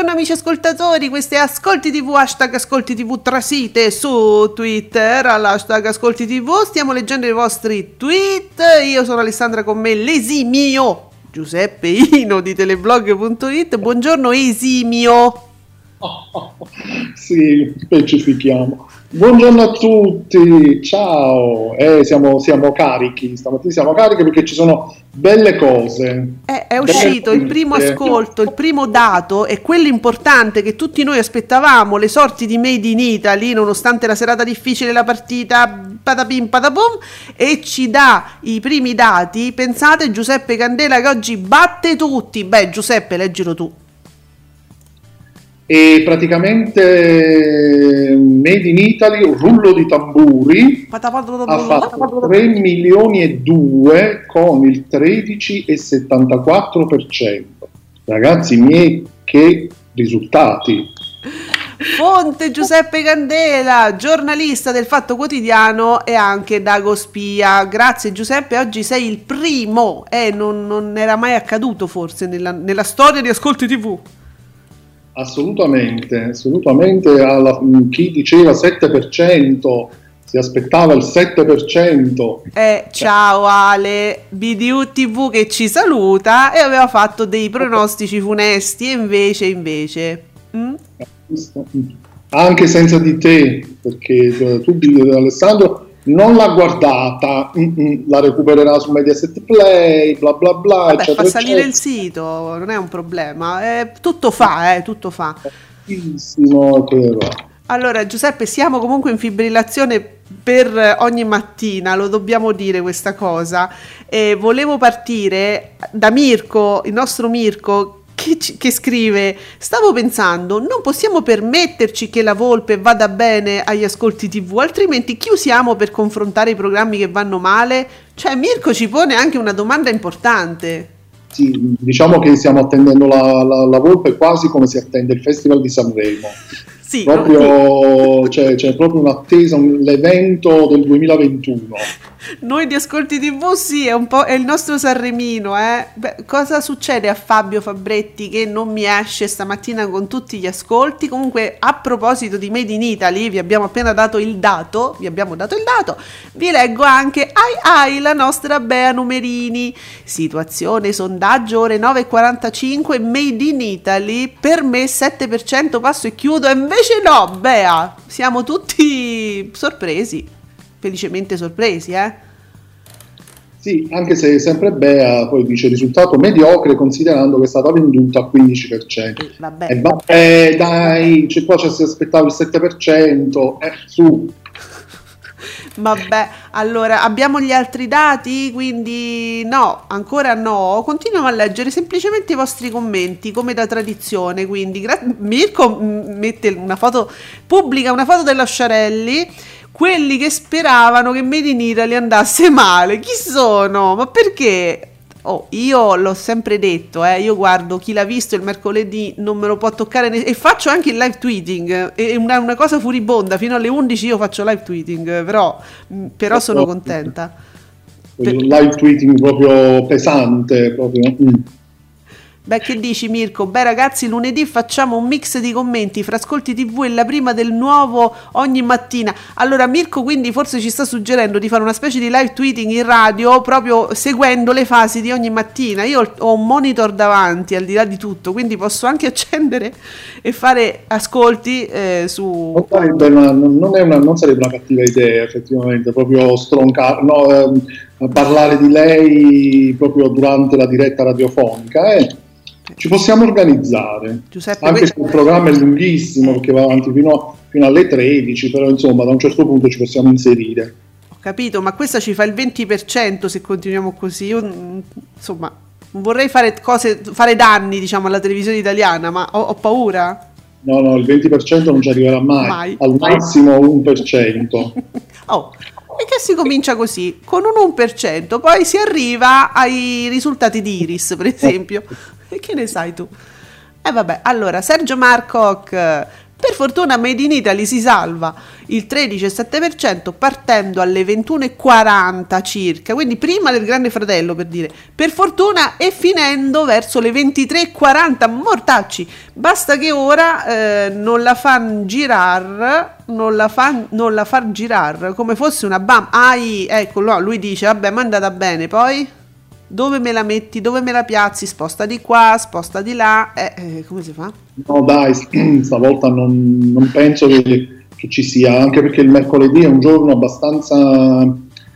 Buongiorno amici ascoltatori, questo è Ascolti TV, hashtag Ascolti TV trasite su Twitter all'hashtag Ascolti TV, stiamo leggendo i vostri tweet, io sono Alessandra con me, l'esimio Giuseppe Ino di teleblog.it, buongiorno esimio. Sì, specifichiamo. Buongiorno a tutti, ciao. Eh, siamo, siamo carichi, stamattina siamo carichi perché ci sono belle cose. Eh, è uscito il primo ascolto, il primo dato è quello importante che tutti noi aspettavamo, le sorti di Made in Italy, nonostante la serata difficile, la partita patapim patapum, e ci dà i primi dati. Pensate Giuseppe Candela che oggi batte tutti. Beh, Giuseppe, leggilo tu. E praticamente Made in Italy, un rullo di tamburi, ha fatto 3 milioni e 2 con il 13,74%. Ragazzi miei, che risultati! Fonte Giuseppe Candela, giornalista del Fatto Quotidiano e anche Dago Spia. Grazie Giuseppe, oggi sei il primo, eh, non, non era mai accaduto forse nella, nella storia di Ascolti TV. Assolutamente, assolutamente. Alla, chi diceva 7%, si aspettava il 7%. Eh, ciao Ale, BDU TV che ci saluta e aveva fatto dei pronostici funesti e invece, invece... Mm? Anche senza di te, perché tu, Alessandro, non l'ha guardata, mm-mm, la recupererà su Mediaset Play, bla bla bla. Vabbè, eccetera, fa salire eccetera. il sito, non è un problema. Eh, tutto fa, eh, tutto fa. Bellissimo. Allora, Giuseppe, siamo comunque in fibrillazione per ogni mattina, lo dobbiamo dire questa cosa. E volevo partire da Mirko, il nostro Mirko, che, che scrive: Stavo pensando, non possiamo permetterci che la volpe vada bene agli ascolti TV, altrimenti chi usiamo per confrontare i programmi che vanno male? Cioè, Mirko ci pone anche una domanda importante. Sì, diciamo che stiamo attendendo la, la, la Volpe quasi come si attende il Festival di Sanremo. Sì, Proprio, c'è, c'è proprio un'attesa, un- l'evento del 2021. Noi di Ascolti TV sì, è un po' è il nostro Sanremino, eh. Beh, cosa succede a Fabio Fabretti che non mi esce stamattina con tutti gli ascolti? Comunque, a proposito di Made in Italy, vi abbiamo appena dato il dato, vi abbiamo dato il dato, vi leggo anche ai ai la nostra Bea Numerini. Situazione sondaggio ore 9:45 Made in Italy, per me 7% passo e chiudo, invece no, Bea, siamo tutti sorpresi. Felicemente sorpresi, eh? Sì, anche se sempre Bea poi dice risultato mediocre considerando che è stata venduta a 15%. Vabbè. E vabbè, dai, c'è qua ci si aspettava il 7%, eh, su. Vabbè, allora abbiamo gli altri dati, quindi no, ancora no. Continuiamo a leggere semplicemente i vostri commenti, come da tradizione. Quindi gra- Mirko mette una foto, pubblica una foto della Sciarelli. Quelli che speravano che Made in Italy andasse male, chi sono? Ma perché? Oh, io l'ho sempre detto, eh, io guardo chi l'ha visto il mercoledì, non me lo può toccare ne- e faccio anche il live tweeting, è una, una cosa furibonda, fino alle 11 io faccio live tweeting, però, mh, però sono contenta. Un live tweeting proprio pesante, proprio. mm. Beh, che dici Mirko? Beh ragazzi, lunedì facciamo un mix di commenti fra Ascolti TV e la prima del nuovo ogni mattina. Allora Mirko quindi forse ci sta suggerendo di fare una specie di live tweeting in radio proprio seguendo le fasi di ogni mattina. Io ho un monitor davanti al di là di tutto, quindi posso anche accendere e fare ascolti eh, su... Non sarebbe, una, non una- non sarebbe una cattiva idea, effettivamente, proprio stroncare, no, ehm, parlare di lei proprio durante la diretta radiofonica. eh. Ci possiamo organizzare, Giuseppe, anche se il programma è lunghissimo, perché va avanti fino, fino alle 13, però insomma da un certo punto ci possiamo inserire. Ho capito, ma questa ci fa il 20% se continuiamo così. Io, mm, insomma, non vorrei fare cose, fare danni, diciamo, alla televisione italiana, ma ho, ho paura. No, no, il 20% non ci arriverà mai, Mai. al massimo 1%. Oh, e che si comincia così, con un 1%, poi si arriva ai risultati di Iris, per esempio. Che ne sai tu? E vabbè, allora, Sergio Marcoc, per fortuna Made in Italy si salva il 13,7% partendo alle 21,40 circa, quindi prima del Grande Fratello per dire, per fortuna e finendo verso le 23,40 mortacci. Basta che ora eh, non la fanno girare, non la, fan, non la far girare come fosse una bam. Ai, ecco, no, lui dice, vabbè, ma è andata bene, poi dove me la metti, dove me la piazzi, sposta di qua, sposta di là, eh, eh, come si fa? No, dai, stavolta non, non penso che, che ci sia, anche perché il mercoledì è un giorno abbastanza,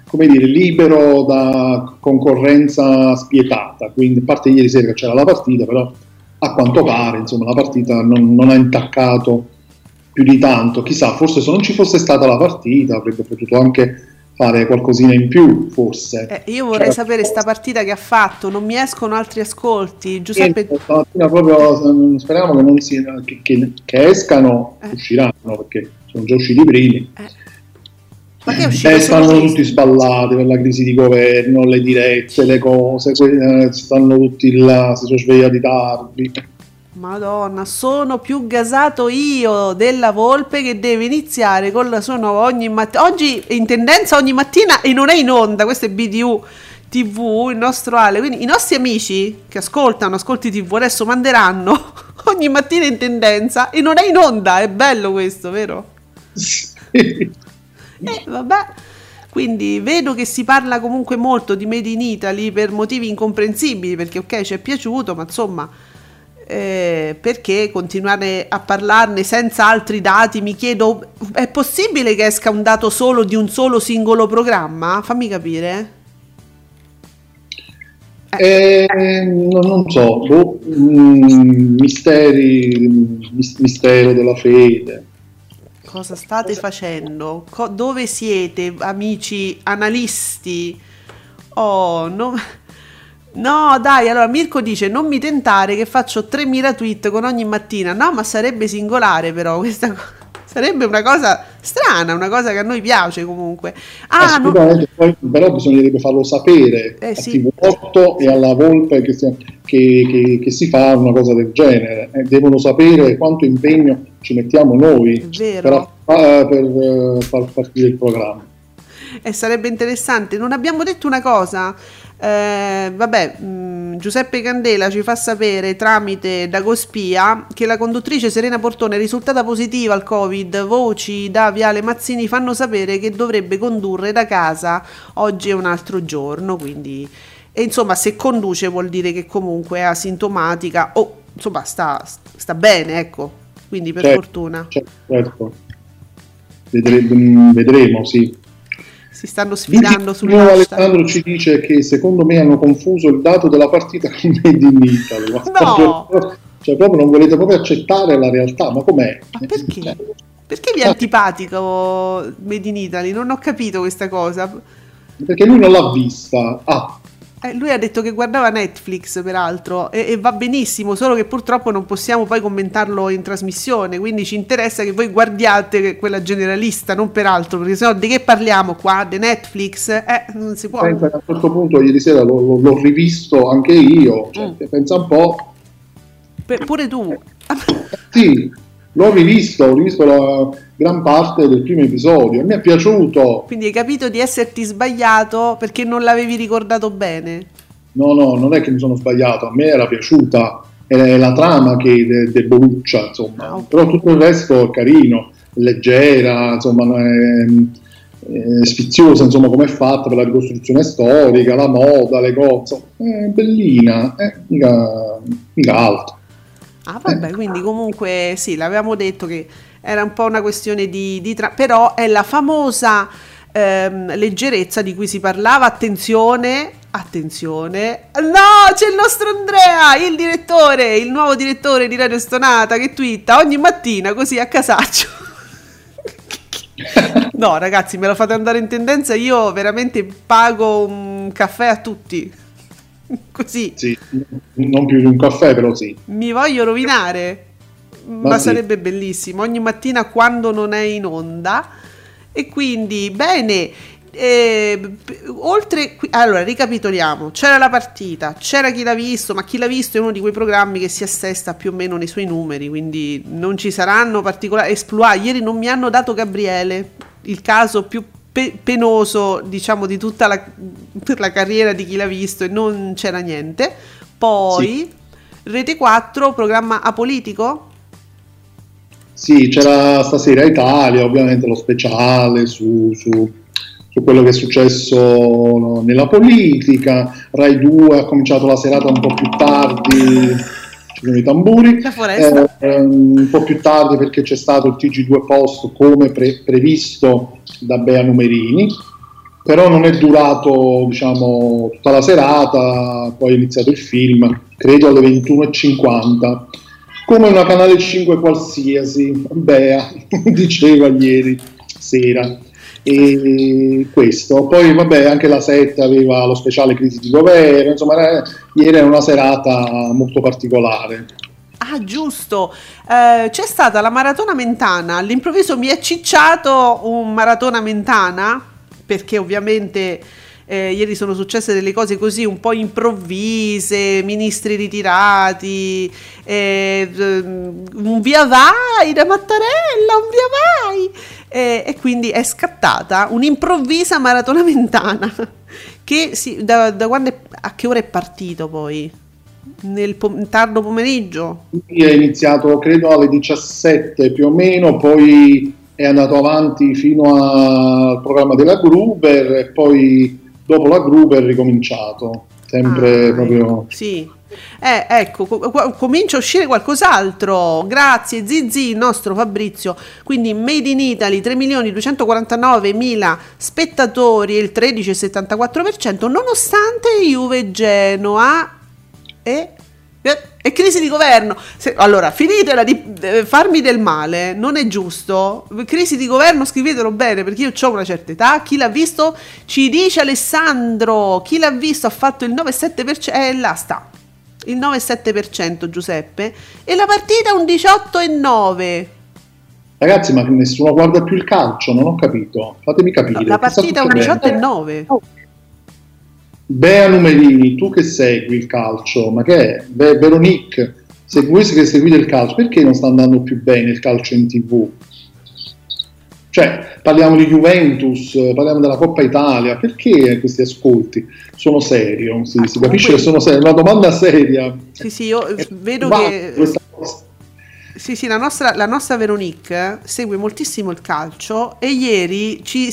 come dire, libero da concorrenza spietata. Quindi, a parte ieri sera che c'era la partita, però a quanto pare, insomma, la partita non, non ha intaccato più di tanto. Chissà, forse se non ci fosse stata la partita avrebbe potuto anche fare qualcosina in più, forse. Eh, io vorrei Cioè, sapere sta partita che ha fatto, non mi escono altri ascolti. Giuseppe, stamattina proprio speriamo che, non si, che, che- che escano, Eh. usciranno perché sono già usciti i primi. ma che uscito? Eh, stanno tutti sballati per la crisi di governo, le dirette, le cose, eh, stanno tutti là, si sono svegliati tardi. Madonna, sono più gasato io della volpe che deve iniziare con la sua nuova ogni mattina. Oggi è in tendenza ogni mattina e non è in onda, questo è BDU TV, il nostro Ale. Quindi i nostri amici che ascoltano Ascolti TV adesso manderanno ogni mattina in tendenza e non è in onda, è bello questo, vero? Sì. Eh, vabbè. Quindi vedo che si parla comunque molto di Made in Italy per motivi incomprensibili, perché ok ci è piaciuto, ma insomma, eh, perché continuare a parlarne senza altri dati? Mi chiedo, è possibile che esca un dato solo di un solo singolo programma? Fammi capire. Eh, non, non so, boh, mm, misteri, mis- mistero della fede. Cosa state facendo? Co- dove siete, amici analisti? Oh, no. No, dai, allora Mirko dice non mi tentare che faccio 3000 tweet con ogni mattina. No, ma sarebbe singolare però questa cosa. Sarebbe una cosa strana, una cosa che a noi piace comunque. Ah, no, Assolutamente, poi, però bisognerebbe farlo sapere Eh, a sì. TV8 e alla Volpe che si, che- che- che si fa una cosa del genere. Eh, devono sapere quanto impegno ci mettiamo noi per, eh, per, eh, far partire il programma. E sarebbe interessante. Non abbiamo detto una cosa. Eh, vabbè, mh, Giuseppe Candela ci fa sapere tramite Dagospia che la conduttrice Serena Portone è risultata positiva al Covid. Voci da Viale Mazzini fanno sapere che dovrebbe condurre da casa oggi è un altro giorno. Quindi, e insomma, se conduce vuol dire che comunque è asintomatica o insomma sta, sta bene, ecco. Quindi per Certo. fortuna certo. Vedre- mm, vedremo, sì. Si stanno sfidando sull'hashtag. Alessandro ci dice che secondo me hanno confuso il dato della partita con Made in Italy. No! cioè, proprio non volete proprio accettare la realtà, ma com'è? Ma perché? Cioè, Perché vi è antipatico Made in Italy? Non ho capito questa cosa. Perché lui non l'ha vista. Ah, Eh, lui ha detto che guardava Netflix, peraltro, e, e va benissimo, solo che purtroppo non possiamo poi commentarlo in trasmissione, quindi ci interessa che voi guardiate quella generalista, non per altro, perché sennò di che parliamo qua? Di Netflix? Eh, non si può. pensa a certo punto ieri sera l'ho, l'ho- l'ho rivisto anche io. Cioè, Mm. Pensa un po'. Pe- pure tu. Sì, l'ho rivisto, ho rivisto la gran parte del primo episodio. Mi è piaciuto. Quindi hai capito di esserti sbagliato perché non l'avevi ricordato bene. No, no, non è che mi sono sbagliato, a me era piaciuta, è la trama che è de- deboluccia, insomma, Ah, ok. però tutto il resto è carino, leggera, insomma, è, è sfiziosa, insomma, come è fatta per la ricostruzione storica, la moda, le cose, è bellina, eh, mica, mica altro. Ah, vabbè, quindi comunque sì, l'avevamo detto che era un po' una questione di, di tra- però è la famosa ehm, leggerezza di cui si parlava. Attenzione, attenzione. No, c'è il nostro Andrea, il direttore, il nuovo direttore di Radio Stonata che twitta ogni mattina così a casaccio. No, ragazzi, me lo fate andare in tendenza. Io veramente pago un caffè a tutti. Così. Sì, non più di un caffè, però sì. Mi voglio rovinare. Ma, Ma sì. sarebbe bellissimo. Ogni mattina quando non è in onda. E quindi, bene. eh, oltre qui- allora ricapitoliamo c'era la partita c'era chi l'ha visto ma chi l'ha visto è uno di quei programmi che si assesta più o meno nei suoi numeri quindi non ci saranno particolari esploit ieri non mi hanno dato Gabriele il caso più pe- penoso diciamo di tutta la, la carriera di chi l'ha visto e non c'era niente. Poi Rete 4 programma apolitico? Sì, c'era stasera Italia, ovviamente lo speciale su, su- su quello che è successo nella politica. Rai 2 ha cominciato la serata un po' più tardi, ci sono i tamburi, eh, ehm, un po' più tardi perché c'è stato il TG2 Post come pre- previsto da Bea Numerini. Però non è durato diciamo, tutta la serata, poi è iniziato il film, credo alle 21.50 come una canale 5 qualsiasi, Bea diceva ieri sera. E questo, poi vabbè, anche la 7 aveva lo speciale crisi di governo, insomma, era- ieri era una serata molto particolare. Ah, giusto. Eh, c'è stata la maratona mentana. All'improvviso mi è cicciato un maratona mentana perché ovviamente eh, ieri sono successe delle cose così un po' improvvise, ministri ritirati, eh, ehm, un via vai da Mattarella, un via vai. Eh, e quindi è scattata un'improvvisa maratona mentana che si- da, da quando è- a che ora è partito poi? Nel pom- tardo pomeriggio? È iniziato credo alle 17 più o meno, poi è andato avanti fino al programma della Gruber e poi dopo la Gruber è ricominciato, sempre Ah, proprio... ecco, sì. Eh, ecco, co- co- comincia a uscire qualcos'altro. Grazie Zizi, il nostro Fabrizio. Quindi Made in Italy 3.249.000 spettatori e il 13,74%, nonostante Juve Genoa e, e, e crisi di governo. Se- allora, finitela di eh, farmi del male, non è giusto. Crisi di governo, scrivetelo bene perché io ho una certa età. Chi l'ha visto ci dice Alessandro. Chi l'ha visto ha fatto il 9,7%. Eh, là sta. Il 9,7% Giuseppe. E la partita un 18,9%. Ragazzi, ma nessuno guarda più il calcio, non ho capito. Fatemi capire. No, la partita un succedendo? 18,9%. Bea Numerini, tu che segui il calcio, ma che è? Be- Veronique, se voi che seguite il calcio, perché non sta andando più bene il calcio in tv? Cioè, parliamo di Juventus, parliamo della Coppa Italia, perché questi ascolti? Sono serio, si, Ah, si capisce comunque- che sono serio, una domanda seria. Sì, sì, io eh, vedo che... Sì, sì, la nostra, la nostra Veronique segue moltissimo il calcio e ieri ci,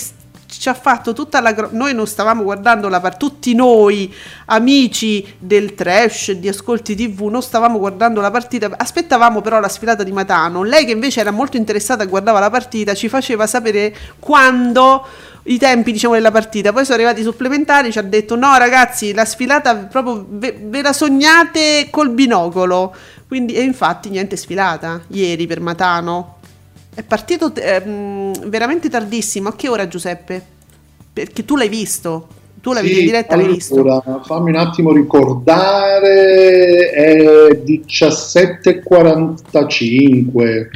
ci ha fatto tutta la... gro- Noi non stavamo guardando la partita, tutti noi amici del trash, di Ascolti TV, non stavamo guardando la partita, aspettavamo però la sfilata di Matano. Lei che invece era molto interessata guardava la partita ci faceva sapere quando i tempi diciamo della partita. Poi sono arrivati i supplementari ci ha detto no ragazzi la sfilata proprio ve, ve la sognate col binocolo. Quindi e infatti niente sfilata ieri per Matano è partito ehm, veramente tardissimo a che ora Giuseppe? perché tu l'hai visto tu la Sì, video diretta l'hai visto allora, fammi un attimo ricordare, è 17.45.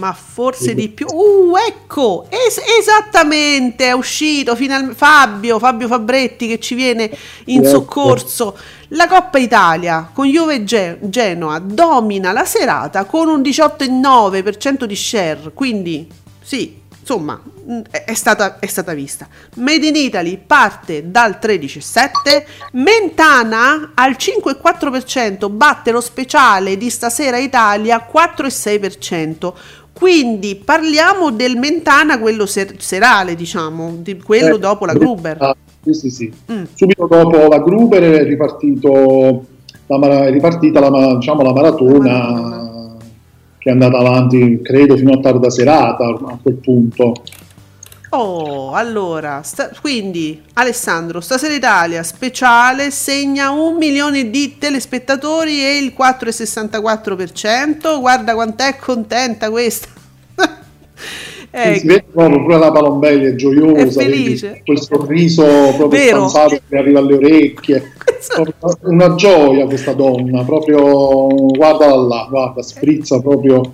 ma forse di più uh ecco es- esattamente è uscito final- Fabio Fabio Fabretti che ci viene in Ecco. soccorso la Coppa Italia con Juve Ge- Genoa domina la serata con un 18,9% di share quindi sì insomma mh, è, stata, è stata vista. Made in Italy parte dal 13,7 Mentana al 5,4% batte lo speciale di stasera Italia 4,6% quindi parliamo del Mentana quello ser- serale diciamo di quello Eh, dopo la Gruber Sì, sì, sì. Mm. Subito dopo la Gruber è, ripartito la, è ripartita la, diciamo, la maratona La maratona. che è andata avanti, credo, fino a tarda serata a quel punto. Oh, allora, sta- quindi Alessandro, stasera Italia speciale segna un milione di telespettatori e il 4,64%. Guarda quant'è contenta questa. Ecco. Si vede proprio pure la Palombelli è gioiosa, È vedi, quel sorriso proprio Vero. stanzato che arriva alle orecchie. Proprio Una gioia questa donna, proprio guarda là, guarda, sprizza proprio.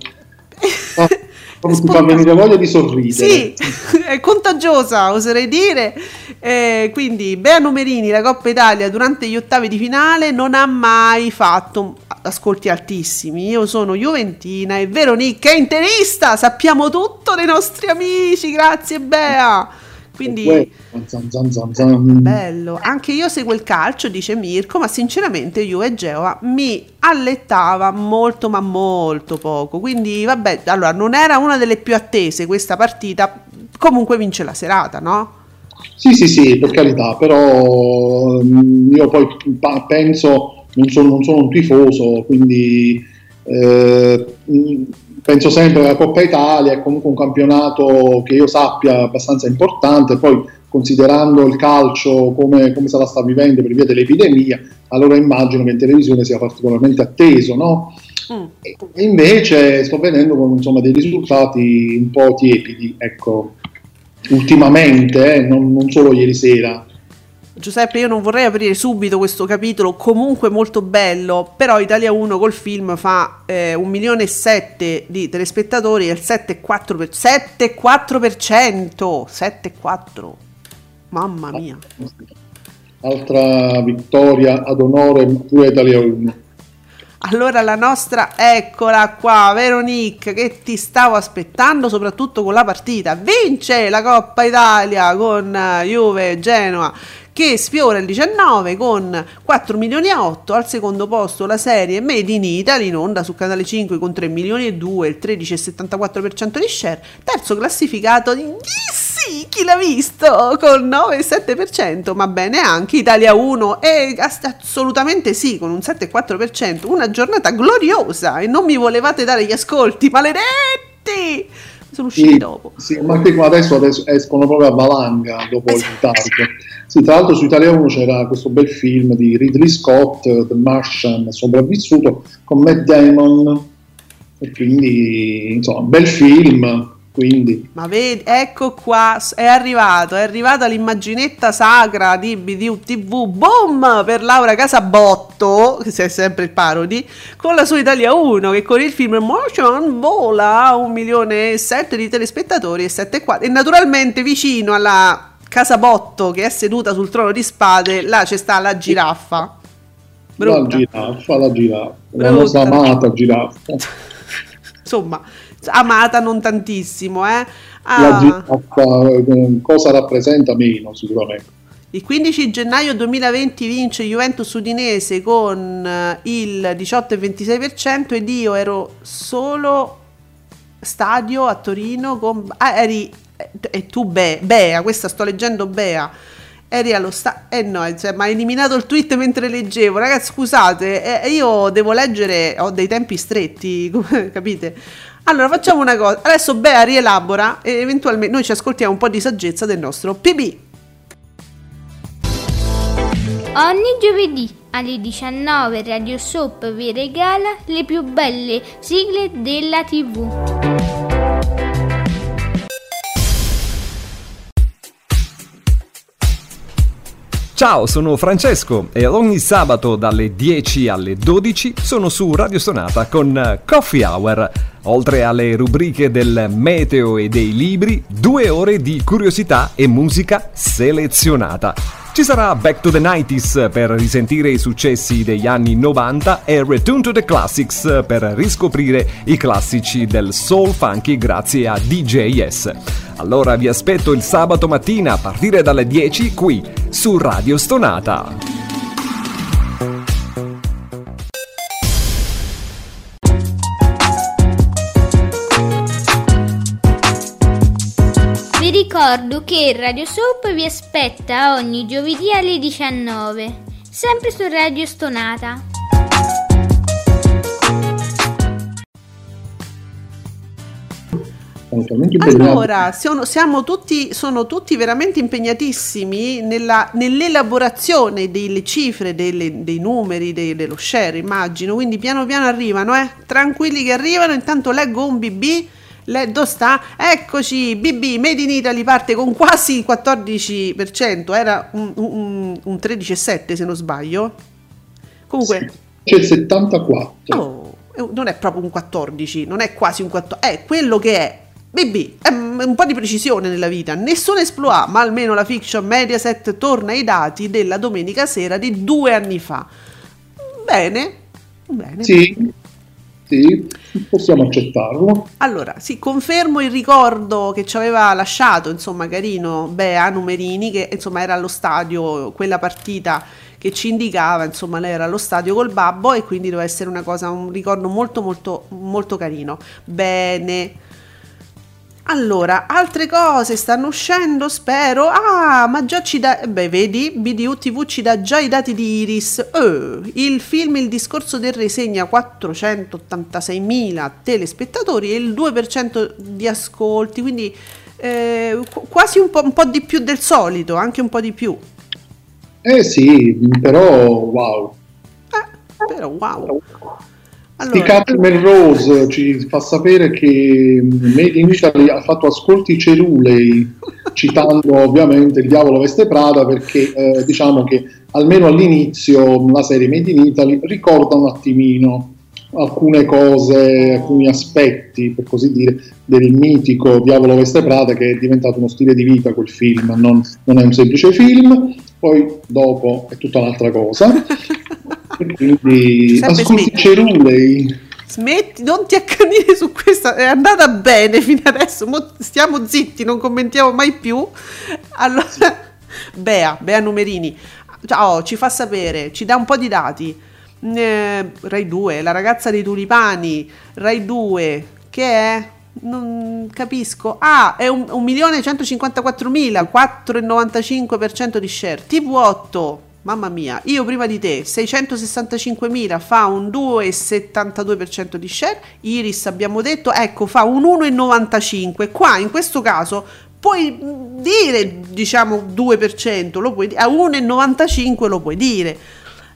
Ah, proprio ti fa venire voglia di sorridere. Sì, è contagiosa, oserei dire. Eh, quindi Bea Numerini, la Coppa Italia durante gli ottavi di finale non ha mai fatto ascolti altissimi. Io sono Juventina e Veronica è interista, sappiamo tutto dei nostri amici, grazie Bea. Quindi Uè, zan, zan, zan, bello, anche io seguo il calcio, dice Mirko, ma sinceramente Juve e Geova mi allettava molto ma molto poco. Quindi vabbè, allora non era una delle più attese questa partita, comunque vince la serata, no? Sì, sì, sì, per carità, però mm, io poi penso, non sono, non sono un tifoso, quindi eh, mm, penso sempre che la Coppa Italia è comunque un campionato che io sappia abbastanza importante, poi considerando il calcio come, come se la sta vivendo per via dell'epidemia, allora immagino che in televisione sia particolarmente atteso, no? Mm. E invece sto vedendo con, insomma, dei risultati un po' tiepidi, ecco, ultimamente, eh, non, non solo ieri sera. Giuseppe, io non vorrei aprire subito questo capitolo, comunque molto bello, però Italia 1 col film fa eh, un milione e sette di telespettatori e il 7,4%, per, 7,4%, 7,4%, mamma mia. Altra vittoria ad onore pure Italia 1. Allora la nostra, eccola qua, Veronique, che ti stavo aspettando soprattutto con la partita. Vince la Coppa Italia con eh, Juve Genoa che sfiora il 19 con 4 milioni e 8 al secondo posto la serie Made in Italy in onda su canale 5 con 3 milioni e 2 il 13,74% di share terzo classificato di sì, chi l'ha visto? Con 9,7% ma bene anche Italia 1 e ass- assolutamente sì con un 7,4% una giornata gloriosa e non mi volevate dare gli ascolti maledetti sono usciti Sì, dopo sì, ma anche qua adesso, adesso escono proprio a valanga dopo il Esatto. ritardo. Sì, tra l'altro su Italia 1 c'era questo bel film di Ridley Scott, The Martian, sopravvissuto, con Matt Damon, e quindi insomma, bel film, quindi Ma vedi, ecco qua, è arrivato, è arrivata l'immaginetta sacra di BDU TV, boom, per Laura Casabotto, che è sempre il parodi, con la sua Italia 1, che con il film Motion vola un milione e sette di telespettatori e 7,4 e naturalmente vicino alla Casabotto che è seduta sul trono di spade, là c'è sta la giraffa. la Brutta. giraffa, la giraffa, la Brutta. nostra amata giraffa. Insomma, amata non tantissimo, eh. Ah. giraffa eh, cosa rappresenta meno sicuramente. Il 15 gennaio 2020 vince Juventus Udinese con eh, il 18,26% ed io ero solo stadio a Torino con... Ah, eri... E tu Be- Bea, questa sto leggendo Bea. Eri allo stadio... Eh no, cioè, mi ha eliminato il tweet mentre leggevo. Ragazzi, scusate, eh, io devo leggere, ho dei tempi stretti, capite? Allora facciamo una cosa. Adesso Bea rielabora e eventualmente noi ci ascoltiamo un po' di saggezza del nostro PB. Ogni giovedì alle 19 Radio Soap vi regala le più belle sigle della TV. Ciao, sono Francesco e ogni sabato dalle 10 alle 12 sono su Radio Sonata con Coffee Hour. Oltre alle rubriche del meteo e dei libri, due ore di curiosità e musica selezionata. Ci sarà Back to the 90s per risentire i successi degli anni 90 e Return to the Classics per riscoprire i classici del soul funky grazie a DJS. Allora vi aspetto il sabato mattina a partire dalle 10 qui su Radio Stonata. Ricordo che Radio Soap vi aspetta ogni giovedì alle 19, sempre su Radio Stonata. Allora, sono, siamo tutti, sono tutti veramente impegnatissimi nella- nell'elaborazione delle cifre, delle- dei numeri, dei- dello share, immagino. Quindi piano piano arrivano, eh. Tranquilli che arrivano. Intanto leggo un BB Le, dove sta? Eccoci, BB Made in Italy parte con quasi il 14%, era un, un, un 13,7 se non sbaglio. Comunque, C'è il 74. oh, è- non è proprio un 14, non è quasi un 14, è quello che è. BB, è un un po' di precisione nella vita, nessun esploit, ma almeno la fiction Mediaset torna ai dati della domenica sera di due anni fa. Bene, bene. Sì, sì, possiamo accettarlo. Allora, sì, confermo il ricordo che ci aveva lasciato, insomma, carino, Bea Numerini, che insomma era allo stadio, quella partita che ci indicava, insomma, lei era allo stadio col babbo e quindi doveva essere una cosa, un ricordo molto molto molto carino. Bene. Allora, altre cose stanno uscendo, spero. Ah, ma già ci dà. Beh, vedi, BDU TV ci dà già i dati di Iris. Eh, il film Il discorso del re segna 486.000 telespettatori e il 2% di ascolti, quindi eh, qu- quasi un po', un po' di più del solito, anche un po' di più. Eh sì, però wow. Eh, però wow. Di Cat Melrose ci fa sapere che Made in Italy ha fatto ascolti cerulei, citando ovviamente il diavolo veste Prada, perché eh, diciamo che almeno all'inizio la serie Made in Italy ricorda un attimino alcune cose, alcuni aspetti, per così dire, del mitico Diavolo Veste Prada che è diventato uno stile di vita quel film, non, non è un semplice film, poi dopo è tutta un'altra cosa. Quindi Sempre ascolti smetti. cerulei. Smetti, non ti accanire su questa, è andata bene fino adesso, mo stiamo zitti, non commentiamo mai più. Allora, Bea, Bea Numerini, oh, ci fa sapere, ci dà un po' di dati. Eh, Rai 2, la ragazza dei tulipani, Rai 2, che è? Non capisco. Ah, è un, 1.154.000, 4,95% di share. TV8, mamma mia, io prima di te, 665.000, fa un 2,72% di share. Iris abbiamo detto, ecco, fa un 1,95%. Qua, in questo caso, puoi dire, diciamo, 2%, lo puoi a 1,95% lo puoi dire.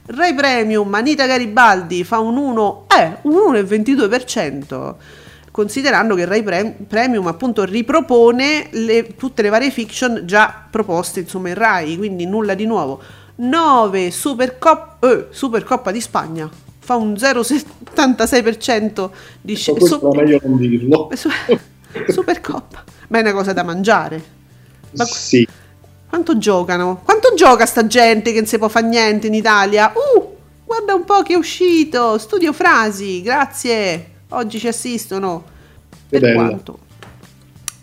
Rai Premium, Anita Garibaldi fa un 1, eh, un 1,22%, considerando che Rai Pre- Premium appunto ripropone le- tutte le varie fiction già proposte insomma in Rai, quindi nulla di nuovo. 9 Supercop- eh, Supercoppa di Spagna fa un 0,76% di So, sc- questo è meglio non dirlo. su- Supercoppa, ma è una cosa da mangiare. Ma- Sì, quanto giocano? Quanto gioca sta gente che non si può fare niente in Italia? Uh, guarda un po' che è uscito. Studio Frasi, grazie. Oggi ci assistono. Che Per bello. quanto?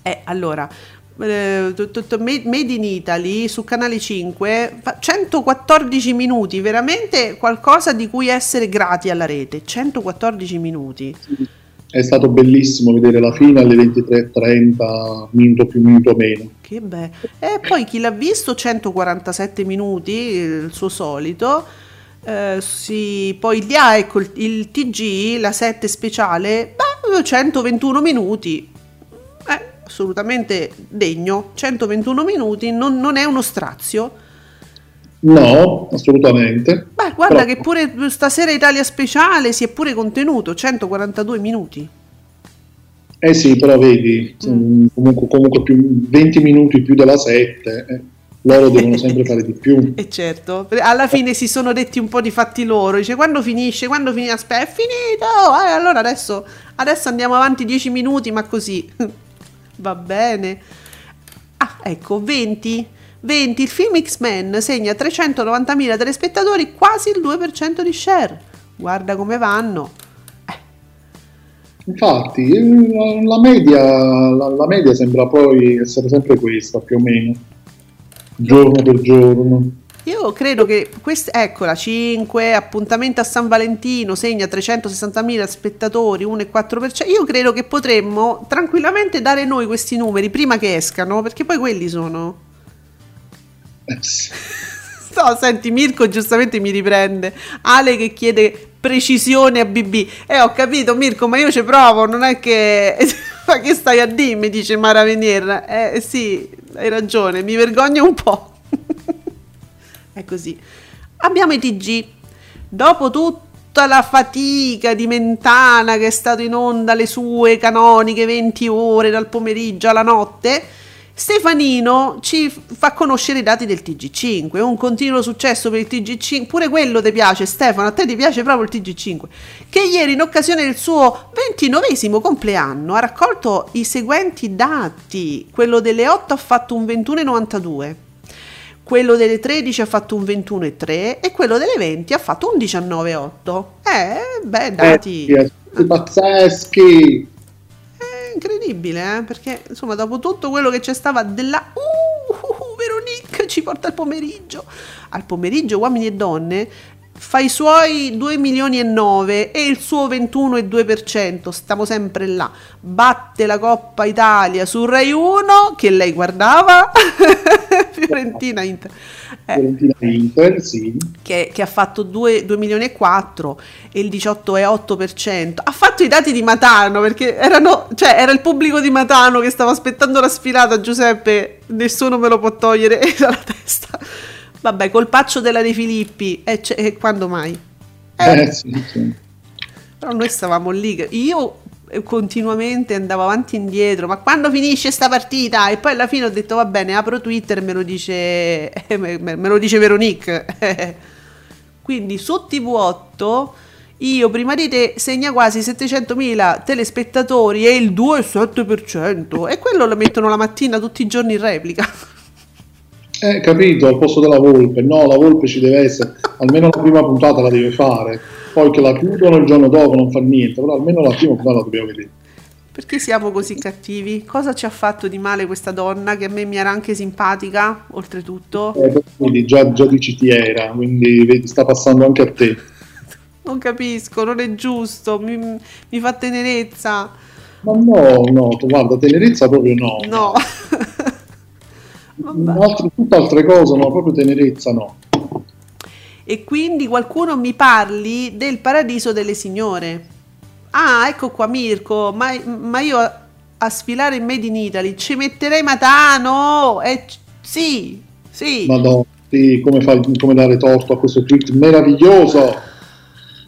Eh, allora, eh, Made in Italy su Canale 5, fa 114 minuti, veramente qualcosa di cui essere grati alla rete. 114 minuti. è stato bellissimo vedere la fine alle 23.30, minuto più, minuto meno. Che bello. E poi chi l'ha visto 147 minuti, il suo solito. Eh, sì, poi lì ha ecco il, il TG, la 7 speciale, beh, 121 minuti. Eh, assolutamente degno. 121 minuti, non, non è uno strazio. No, assolutamente. Beh, guarda Però- che pure stasera Italia speciale si è pure contenuto, 142 minuti. Eh sì, però vedi, Mm. comunque, comunque più, 20 minuti più della 7, eh, loro devono sempre fare di più. E certo, alla fine si sono detti un po' di fatti loro, dice quando finisce, quando finisce, aspetta, è finito, eh, allora adesso, adesso andiamo avanti 10 minuti, ma così, va bene. Ah, ecco, 20, 20, il film X-Men segna 390.000 telespettatori, quasi il 2% di share, guarda come vanno. Infatti, eh, la, la media, la, la media sembra poi essere sempre questa, più o meno, giorno per giorno. Io credo che questa, eccola, 5, appuntamento a San Valentino, segna 360.000 spettatori, 1,4%. Io credo che potremmo tranquillamente dare noi questi numeri prima che escano, perché poi quelli sono. No, senti, Mirko giustamente mi riprende. Ale che chiede precisione a BB. Eh, ho capito, Mirko, ma io ci provo, non è che... ma che stai a dire, mi dice Mara Venier. Eh, sì, hai ragione, mi vergogno un po'. È così. Abbiamo i TG. Dopo tutta la fatica di Mentana che è stato in onda le sue canoniche 20 ore dal pomeriggio alla notte, Stefanino ci fa conoscere i dati del TG5, un continuo successo per il TG5, pure quello ti piace Stefano, a te ti piace proprio il TG5, che ieri in occasione del suo 29 compleanno ha raccolto i seguenti dati, quello delle 8 ha fatto un 21,92, quello delle 13 ha fatto un 21,3 e quello delle 20 ha fatto un 19,8. Eh, beh, dati... Eh, pazzeschi! incredibile, eh? perché insomma dopo tutto quello che c'è stava della... Uh, uh, uh, Veronique ci porta al pomeriggio. Al pomeriggio uomini e donne fa i suoi 2 milioni e 9 e il suo 21,2%, stiamo sempre là, batte la Coppa Italia su Rai 1 che lei guardava, Fiorentina Inter. Eh, Fiorentina Inter, sì. Che, che, ha fatto 2, 2 milioni e 4 e il 18,8%. Ha fatto i dati di Matano perché erano, cioè, era il pubblico di Matano che stava aspettando la sfilata, Giuseppe, nessuno me lo può togliere dalla testa. Vabbè, colpaccio della De Filippi, e, e quando mai? Eh, eh sì, sì. Però noi stavamo lì, io continuamente andavo avanti e indietro, ma quando finisce sta partita? E poi alla fine ho detto va bene, apro Twitter e me lo dice, me, me lo dice Veronique. Quindi su TV8 io prima di te segna quasi 700.000 telespettatori e il 2,7% e quello lo mettono la mattina tutti i giorni in replica. Eh, capito, al posto della volpe. No, la volpe ci deve essere, almeno la prima puntata la deve fare. Poi che la chiudono il giorno dopo non fa niente, però almeno la prima puntata la dobbiamo vedere. Perché siamo così cattivi? Cosa ci ha fatto di male questa donna che a me mi era anche simpatica, oltretutto? Eh, quindi già, già dici ti era, quindi vedi, sta passando anche a te. Non capisco, non è giusto, mi, mi fa tenerezza. Ma no, no, guarda, tenerezza proprio no. No. Altro, tutte altre cose, ma proprio tenerezza no. E quindi qualcuno mi parli del paradiso delle signore. Ah, ecco qua Mirko, ma, ma io a, a, sfilare in Made in Italy ci metterei Matano? Eh, sì, sì. Madonna, sì, come, fai, come dare torto a questo tweet meraviglioso.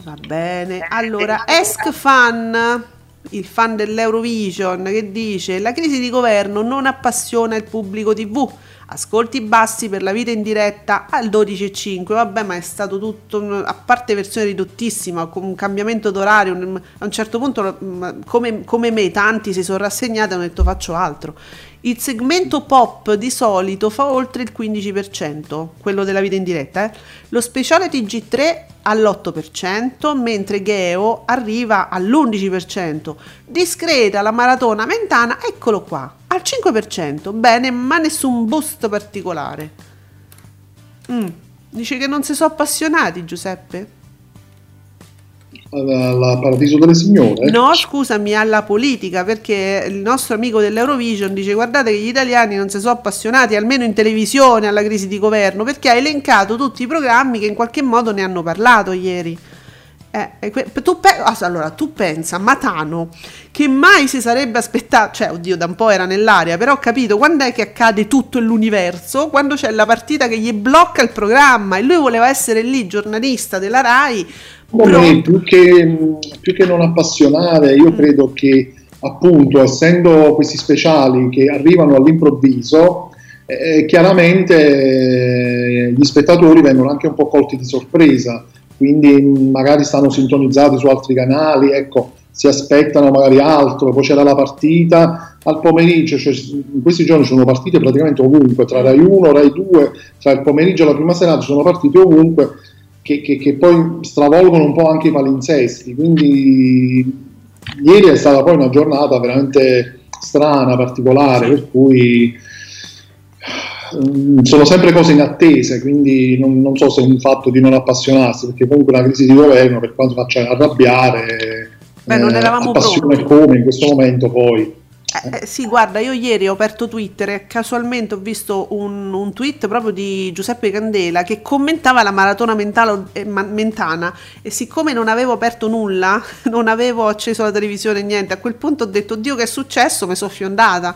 Va bene, allora, Esk Fan il fan dell'Eurovision che dice la crisi di governo non appassiona il pubblico tv ascolti bassi per la vita in diretta al 12,5 vabbè ma è stato tutto a parte versione ridottissima con un cambiamento d'orario a un certo punto come, come me tanti si sono rassegnati e hanno detto faccio altro il segmento pop di solito fa oltre il 15%, quello della vita in diretta. Eh? Lo speciale TG3 all'8%, mentre Geo arriva all'11%. Discreta la maratona mentana, eccolo qua, al 5%. Bene, ma nessun boost particolare. Mm. Dice che non si sono appassionati, Giuseppe? al Paradiso delle Signore? No, scusami, alla politica, perché il nostro amico dell'Eurovision dice guardate che gli italiani non si sono appassionati, almeno in televisione, alla crisi di governo, perché ha elencato tutti i programmi che in qualche modo ne hanno parlato ieri. Eh, tu, pe- allora, tu pensa, Matano, che mai si sarebbe aspettato, cioè, oddio, da un po' era nell'aria, però ho capito quando è che accade tutto l'universo, quando c'è la partita che gli blocca il programma e lui voleva essere lì, giornalista della RAI, come, più, che, più che non appassionare, io credo che appunto essendo questi speciali che arrivano all'improvviso, eh, chiaramente eh, gli spettatori vengono anche un po' colti di sorpresa, quindi magari stanno sintonizzati su altri canali, ecco, si aspettano magari altro, poi c'era la partita al pomeriggio, cioè in questi giorni sono partite praticamente ovunque, tra Rai 1, Rai 2, tra il pomeriggio e la prima serata sono partite ovunque che, che, che, poi stravolgono un po' anche i palinsesti. Quindi ieri è stata poi una giornata veramente strana, particolare, per cui sono sempre cose in attesa, quindi non, non, so se è un fatto di non appassionarsi, perché comunque la crisi di governo, per quanto faccia arrabbiare, Beh, non eh, eravamo appassione come in questo momento poi. Eh, eh, sì, guarda, io ieri ho aperto Twitter e casualmente ho visto un, un tweet proprio di Giuseppe Candela che commentava la maratona mentalo, eh, mentana e siccome non avevo aperto nulla, non avevo acceso la televisione, niente, a quel punto ho detto, Dio che è successo, mi sono fiondata.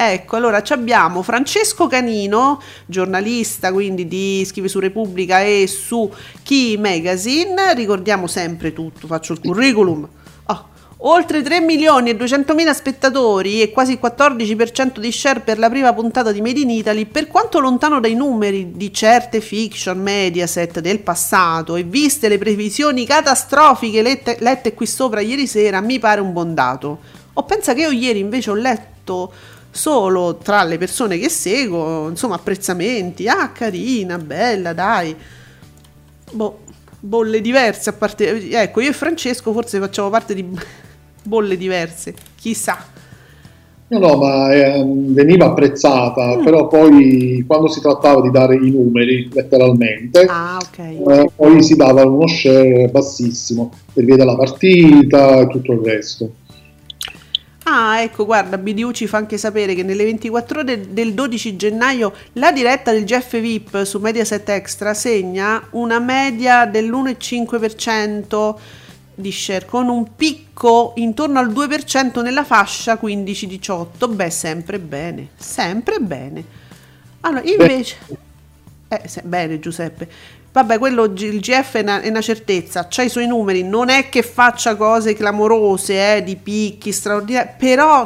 Ecco, allora abbiamo Francesco Canino, giornalista quindi di scrive su Repubblica e su Key Magazine, ricordiamo sempre tutto, faccio il curriculum. Oh, oltre 3 milioni e 200 mila spettatori e quasi il 14% di share per la prima puntata di Made in Italy, per quanto lontano dai numeri di certe fiction Mediaset del passato e viste le previsioni catastrofiche lette, lette qui sopra ieri sera, mi pare un buon dato. Ho pensato che io ieri invece ho letto solo tra le persone che seguo, insomma, apprezzamenti. Ah, carina, bella, dai. Boh, bolle diverse a parte... Ecco, io e Francesco forse facciamo parte di bolle diverse, chissà. No, no, ma eh, veniva apprezzata, mm. però poi quando si trattava di dare i numeri, letteralmente, ah, okay. eh, poi si dava uno share bassissimo per via della partita e tutto il resto. Ah, ecco, guarda, BDU ci fa anche sapere che nelle 24 ore del 12 gennaio la diretta del Jeff VIP su Mediaset Extra segna una media dell'1,5% di share con un picco intorno al 2% nella fascia 15-18. Beh, sempre bene, sempre bene. Allora, invece... Eh, se, bene Giuseppe. Vabbè, quello il GF è una, è una certezza, c'ha i suoi numeri, non è che faccia cose clamorose, eh, di picchi straordinari, però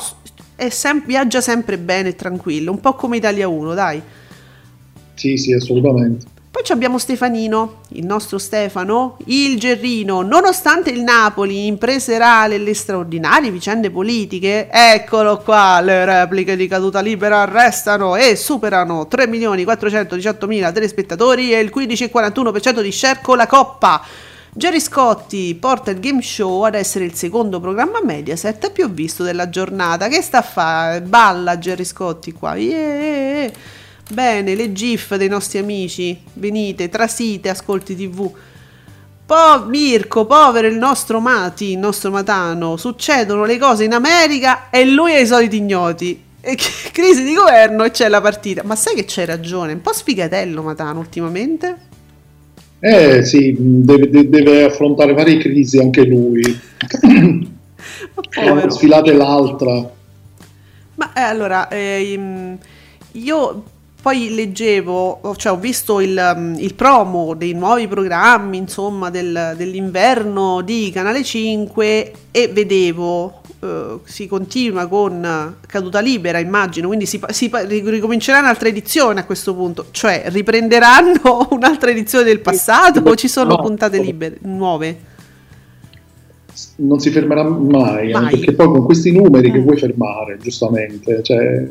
sem- viaggia sempre bene e tranquillo, un po' come Italia 1, dai. Sì, sì, assolutamente. Poi abbiamo Stefanino, il nostro Stefano, il Gerrino, nonostante il Napoli impreserale le straordinarie vicende politiche, eccolo qua, le repliche di caduta libera restano e superano 3.418.000 telespettatori e il 15,41% di share con la Coppa. Jerry Scotti porta il game show ad essere il secondo programma Mediaset più visto della giornata. Che sta a fare? Balla Jerry Scotti qua. Yeah. Bene, le GIF dei nostri amici, venite, trasite, ascolti TV. Po- Mirko, povero il nostro Mati, il nostro Matano, succedono le cose in America e lui ha i soliti ignoti. E crisi di governo e c'è la partita. Ma sai che c'hai ragione, un po' sfigatello Matano ultimamente? Eh sì, deve, deve affrontare varie crisi anche lui. Sfilate l'altra. Ma eh, allora, eh, io poi leggevo, cioè ho visto il, um, il promo dei nuovi programmi, insomma, del, dell'inverno di Canale 5 e vedevo, uh, si continua con Caduta Libera, immagino, quindi si, si ricomincerà un'altra edizione a questo punto, cioè riprenderanno un'altra edizione del passato o ci sono no. puntate libere, nuove? Non si fermerà mai, mai. perché poi con questi numeri mm. che vuoi fermare, giustamente, cioè,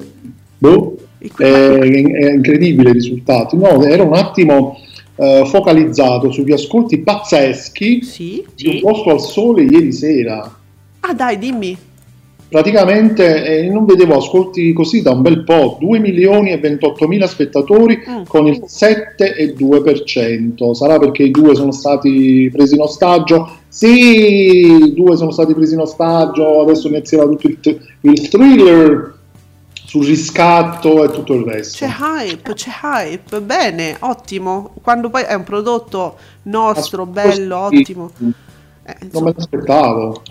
boh è, è, incredibile il risultato. No, era un attimo uh, focalizzato sugli ascolti pazzeschi sì, di un posto al sole ieri sera. Ah dai, dimmi. Praticamente eh, non vedevo ascolti così da un bel po', 2 milioni e 28 mila spettatori mm. con il 7,2%. Sarà perché i due sono stati presi in ostaggio? Sì, i due sono stati presi in ostaggio, adesso inizierà tutto il, t- il thriller sul riscatto e tutto il resto. C'è hype, c'è hype, bene, ottimo. Quando poi è un prodotto nostro, Aspetta, bello, sì. ottimo. Eh, non me l'aspettavo.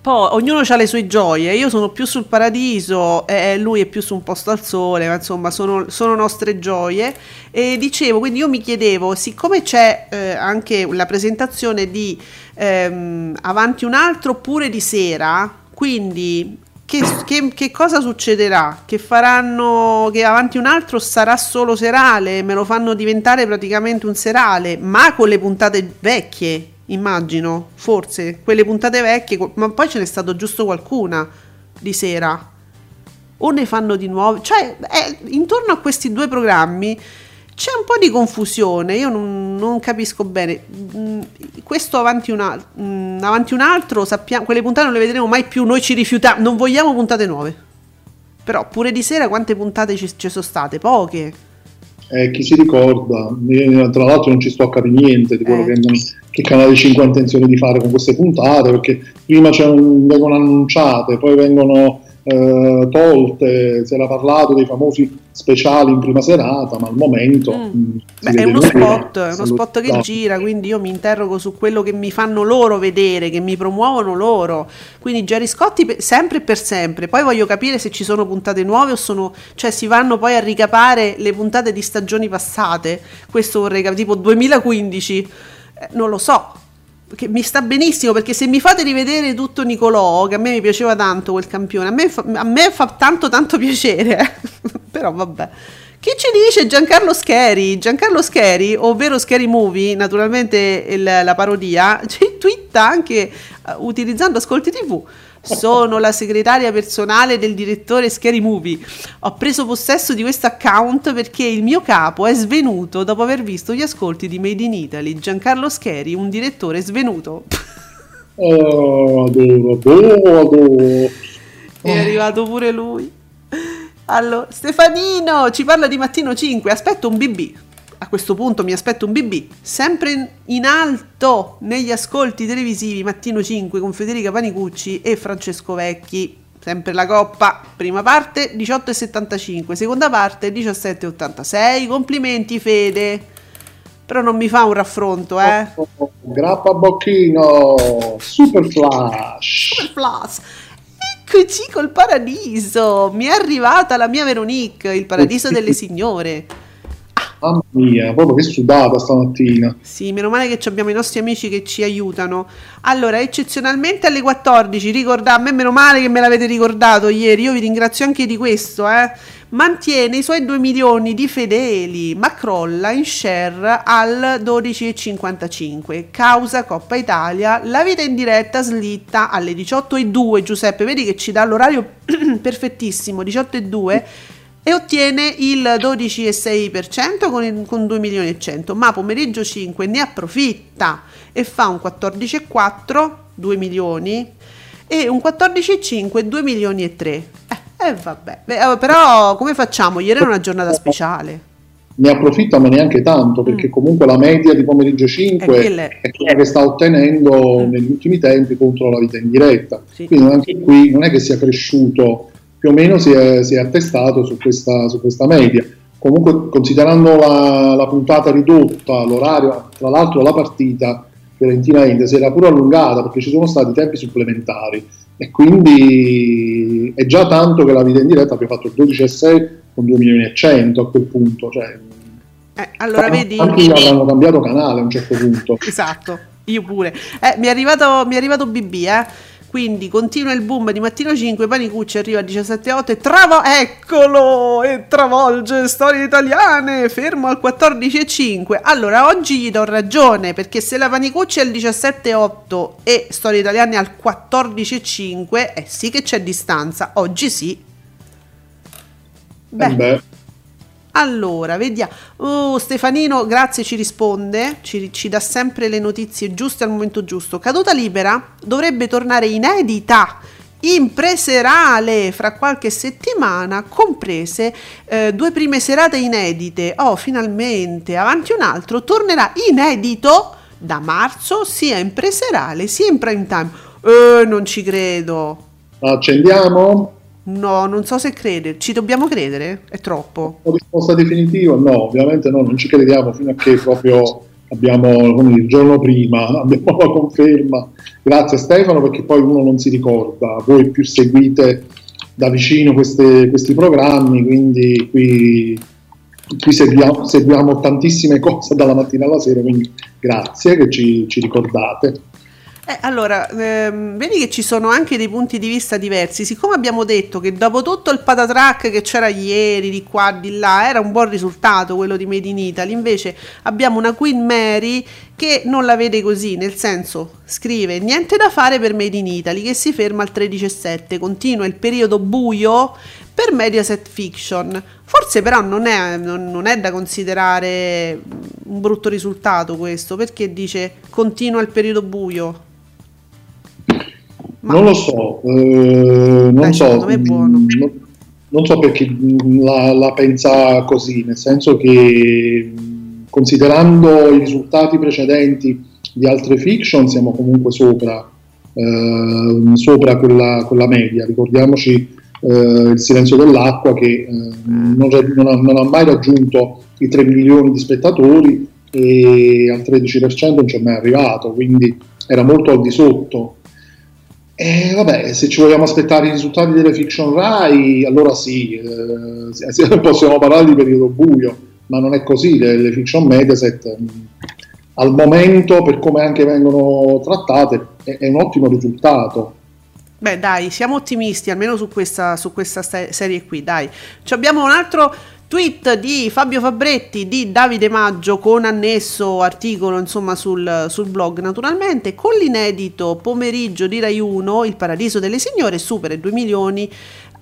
Poi ognuno ha le sue gioie, io sono più sul paradiso e lui è più su un posto al sole, ma insomma sono, sono nostre gioie. E dicevo, quindi io mi chiedevo, siccome c'è eh, anche la presentazione di ehm, Avanti un altro oppure di sera, quindi che, che, che, cosa succederà? Che faranno che avanti un altro sarà solo serale, me lo fanno diventare praticamente un serale, ma con le puntate vecchie, immagino, forse, quelle puntate vecchie, ma poi ce n'è stato giusto qualcuna di sera. O ne fanno di nuovo, cioè è, intorno a questi due programmi c'è un po' di confusione, io non, non capisco bene. Mm, questo avanti un, al- mm, avanti un altro, sappiamo, quelle puntate non le vedremo mai più, noi ci rifiutiamo, non vogliamo puntate nuove. Però pure di sera quante puntate ci, ci sono state? Poche. Eh, chi si ricorda? Tra l'altro non ci sto a capire niente di quello eh. che, che Canale 5 ha intenzione di fare con queste puntate, perché prima vengono annunciate, poi vengono eh, tolte, si era parlato dei famosi speciali in prima serata, ma al momento... Mm. si Beh, è uno spot, è uno spot che gira, quindi io mi interrogo su quello che mi fanno loro vedere, che mi promuovono loro. Quindi Gerry Scotti pe- sempre e per sempre. Poi voglio capire se ci sono puntate nuove o sono, cioè si vanno poi a ricapare le puntate di stagioni passate. Questo vorrei capire, tipo 2015. Eh, non lo so. Che mi sta benissimo perché se mi fate rivedere tutto Nicolò, che a me mi piaceva tanto quel campione, a me fa, a me fa tanto tanto piacere, eh. Però vabbè. Chi ci dice Giancarlo Scheri? Giancarlo Scheri, ovvero Scheri Movie, naturalmente il- la parodia, ci twitta anche eh, utilizzando Ascolti TV. Sono la segretaria personale del direttore Scary Movie. Ho preso possesso di questo account perché il mio capo è svenuto dopo aver visto gli ascolti di Made in Italy. Giancarlo Scheri, un direttore svenuto. Oh, adoro, adoro, adoro. È arrivato pure lui. Allora, Stefanino ci parla di Mattino 5. Aspetto un BB. A questo punto mi aspetto un BB. Sempre in- in alto negli ascolti televisivi Mattino 5 con Federica Panicucci e Francesco Vecchi. Sempre la coppa. Prima parte 18,75. Seconda parte 17,86. Complimenti, Fede. Però non mi fa un raffronto, eh. Grappa Bocchino, Super Flash. Super Plus. Eccoci col paradiso. Mi è arrivata la mia Veronique, il paradiso delle signore. Mamma mia, proprio che sudata stamattina. Sì, meno male che abbiamo i nostri amici che ci aiutano. Allora, eccezionalmente alle 14, ricorda, a me meno male che me l'avete ricordato ieri, io vi ringrazio anche di questo, eh. Mantiene i suoi 2 milioni di fedeli, ma crolla in share al 12,55. Causa Coppa Italia, la vita in diretta slitta alle 18,2. Giuseppe, vedi che ci dà l'orario perfettissimo, 18,2 e ottiene il 12,6% con, il- con 2 milioni e 100 ma pomeriggio 5 ne approfitta e fa un 14,4 2 milioni e un 14,5 2 milioni e 3 eh, eh, vabbè Beh, eh, però come facciamo ieri era una giornata speciale Ne approfitta ma neanche tanto perché comunque la media di pomeriggio 5 Mm. Eh, quella è- è quella che sta ottenendo Mm. negli ultimi tempi contro la vita in diretta. Sì. Quindi anche qui non è che sia cresciuto, più o meno si è, si è attestato su questa, su questa media. Comunque considerando la, la puntata ridotta, l'orario, tra l'altro la partita Fiorentina-Inter si era pure allungata perché ci sono stati tempi supplementari e quindi è già tanto che la vita in diretta abbia fatto il 12,6 con 2 milioni e 100 a quel punto. Cioè, eh, allora vedi avranno cambiato canale a un certo punto. Esatto, io pure. Eh, mi, è arrivato, mi è arrivato BB, eh. Quindi continua il boom di mattino 5, Panicucci arriva a 17,8 e travo- eccolo! E travolge storie italiane, fermo al 14,5. Allora, oggi gli do ragione, perché se la Panicucci è al 17,8 e storie italiane al 14,5, eh sì che c'è distanza, oggi sì. Eh beh, Allora, vediamo. Oh, Stefanino, grazie, ci risponde, ci, ci dà sempre le notizie giuste al momento giusto. Caduta libera dovrebbe tornare inedita in preserale fra qualche settimana, comprese eh, due prime serate inedite. Oh, finalmente, avanti un altro, tornerà inedito da marzo sia in preserale sia in prime time. Eh, non ci credo. accendiamo? No, non so se crede. Ci dobbiamo credere? È troppo. Una risposta definitiva? No, ovviamente no, non ci crediamo fino a che proprio abbiamo come il giorno prima, abbiamo la conferma. Grazie Stefano perché poi uno non si ricorda, voi più seguite da vicino queste- questi programmi, quindi qui, qui seguiamo, seguiamo tantissime cose dalla mattina alla sera, quindi grazie che ci, ci ricordate. Eh, allora, ehm, vedi che ci sono anche dei punti di vista diversi. Siccome abbiamo detto che dopo tutto il patatrack che c'era ieri, di qua, di là, era un buon risultato quello di Made in Italy, invece abbiamo una Queen Mary che non la vede così, nel senso, scrive niente da fare per Made in Italy che si ferma al 13,7, continua il periodo buio per Mediaset Fiction. Forse però non è, non- non è da considerare un brutto risultato questo, perché dice continua il periodo buio. Ma- Non lo so, eh, non Dai, so, mm, non, non so perché mm, la, la pensa così, nel senso che mm, considerando i risultati precedenti di altre fiction siamo comunque sopra, eh, sopra quella, quella media. Ricordiamoci eh, Il silenzio dell'acqua che eh, non, non, ha, non, ha, mai raggiunto i 3 milioni di spettatori e al 13% non ci è mai arrivato, quindi era molto al di sotto. E vabbè, se ci vogliamo aspettare i risultati delle fiction Rai, allora sì, eh, possiamo parlare di periodo buio, ma non è così, le, le fiction Mediaset al momento, per come anche vengono trattate, è, è un ottimo risultato. Beh, dai, siamo ottimisti, almeno su questa, su questa serie qui, dai. Ci abbiamo un altro tweet di Fabio Fabretti di Davide Maggio con annesso articolo insomma sul, sul, blog naturalmente. Con l'inedito pomeriggio di Rai 1 Il Paradiso delle Signore supera i 2 milioni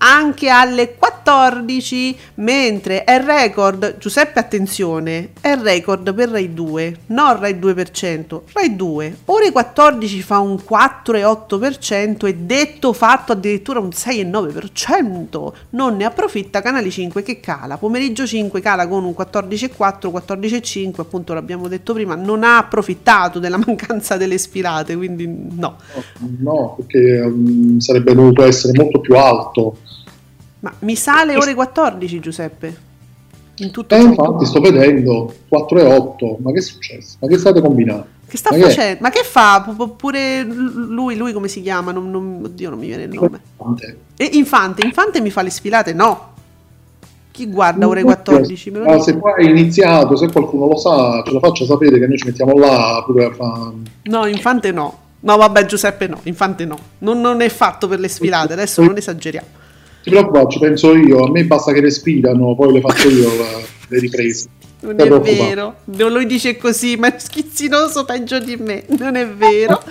anche alle 14, mentre è record, Giuseppe attenzione, è record per Rai 2, non Rai 2%, Rai 2, ore 14 fa un 4,8% e detto fatto addirittura un 6,9%, non ne approfitta Canale 5 che cala, pomeriggio 5 cala con un 14,4, 14,5, appunto l'abbiamo detto prima, non ha approfittato della mancanza delle sfilate, quindi no. No, perché um, sarebbe dovuto essere molto più alto ma mi sale ore 14 Giuseppe? In tutto eh, infatti sto vedendo 4 e 8, ma che è successo? Ma che state combinando? Che sta ma facendo? Che ma che fa? Pure lui, lui come si chiama? Non, non, oddio, non mi viene il nome. Infante. E Infante, Infante mi fa le sfilate? No. Chi guarda ore 14? Ma se poi hai iniziato, se qualcuno lo sa, ce lo faccia sapere che noi ci mettiamo là pure a fare... No, Infante no. No, vabbè, Giuseppe no, Infante no. Non, non è fatto per le sfilate, adesso non esageriamo. Ti preoccupare, ci penso io, a me basta che respirano, poi le faccio io le riprese. Non è vero, non lo dice così, ma è schizzinoso peggio di me, non è vero.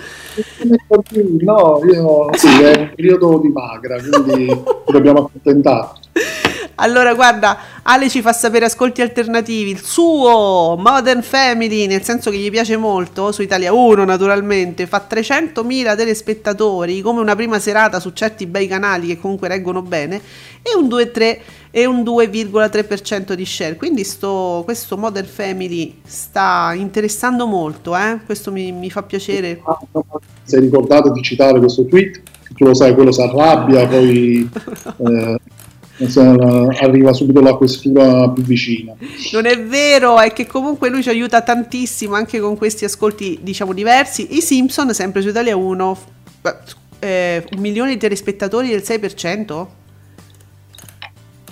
No, io sì, è un periodo di magra, quindi dobbiamo accontentarci. Allora, guarda, Ale ci fa sapere ascolti alternativi. Il suo Modern Family, nel senso che gli piace molto, su Italia 1 naturalmente, fa 300.000 telespettatori, come una prima serata su certi bei canali che comunque reggono bene, e un 2,3 e un 2,3% di share. Quindi sto, questo Modern Family sta interessando molto, eh? questo mi, mi fa piacere. È ricordato di citare questo tweet, tu lo sai, quello si arrabbia, poi... Eh, arriva subito la questura più vicina. Non è vero, è che comunque lui ci aiuta tantissimo anche con questi ascolti, diciamo, diversi. I Simpson, sempre su Italia 1, eh, un milione di telespettatori del 6%?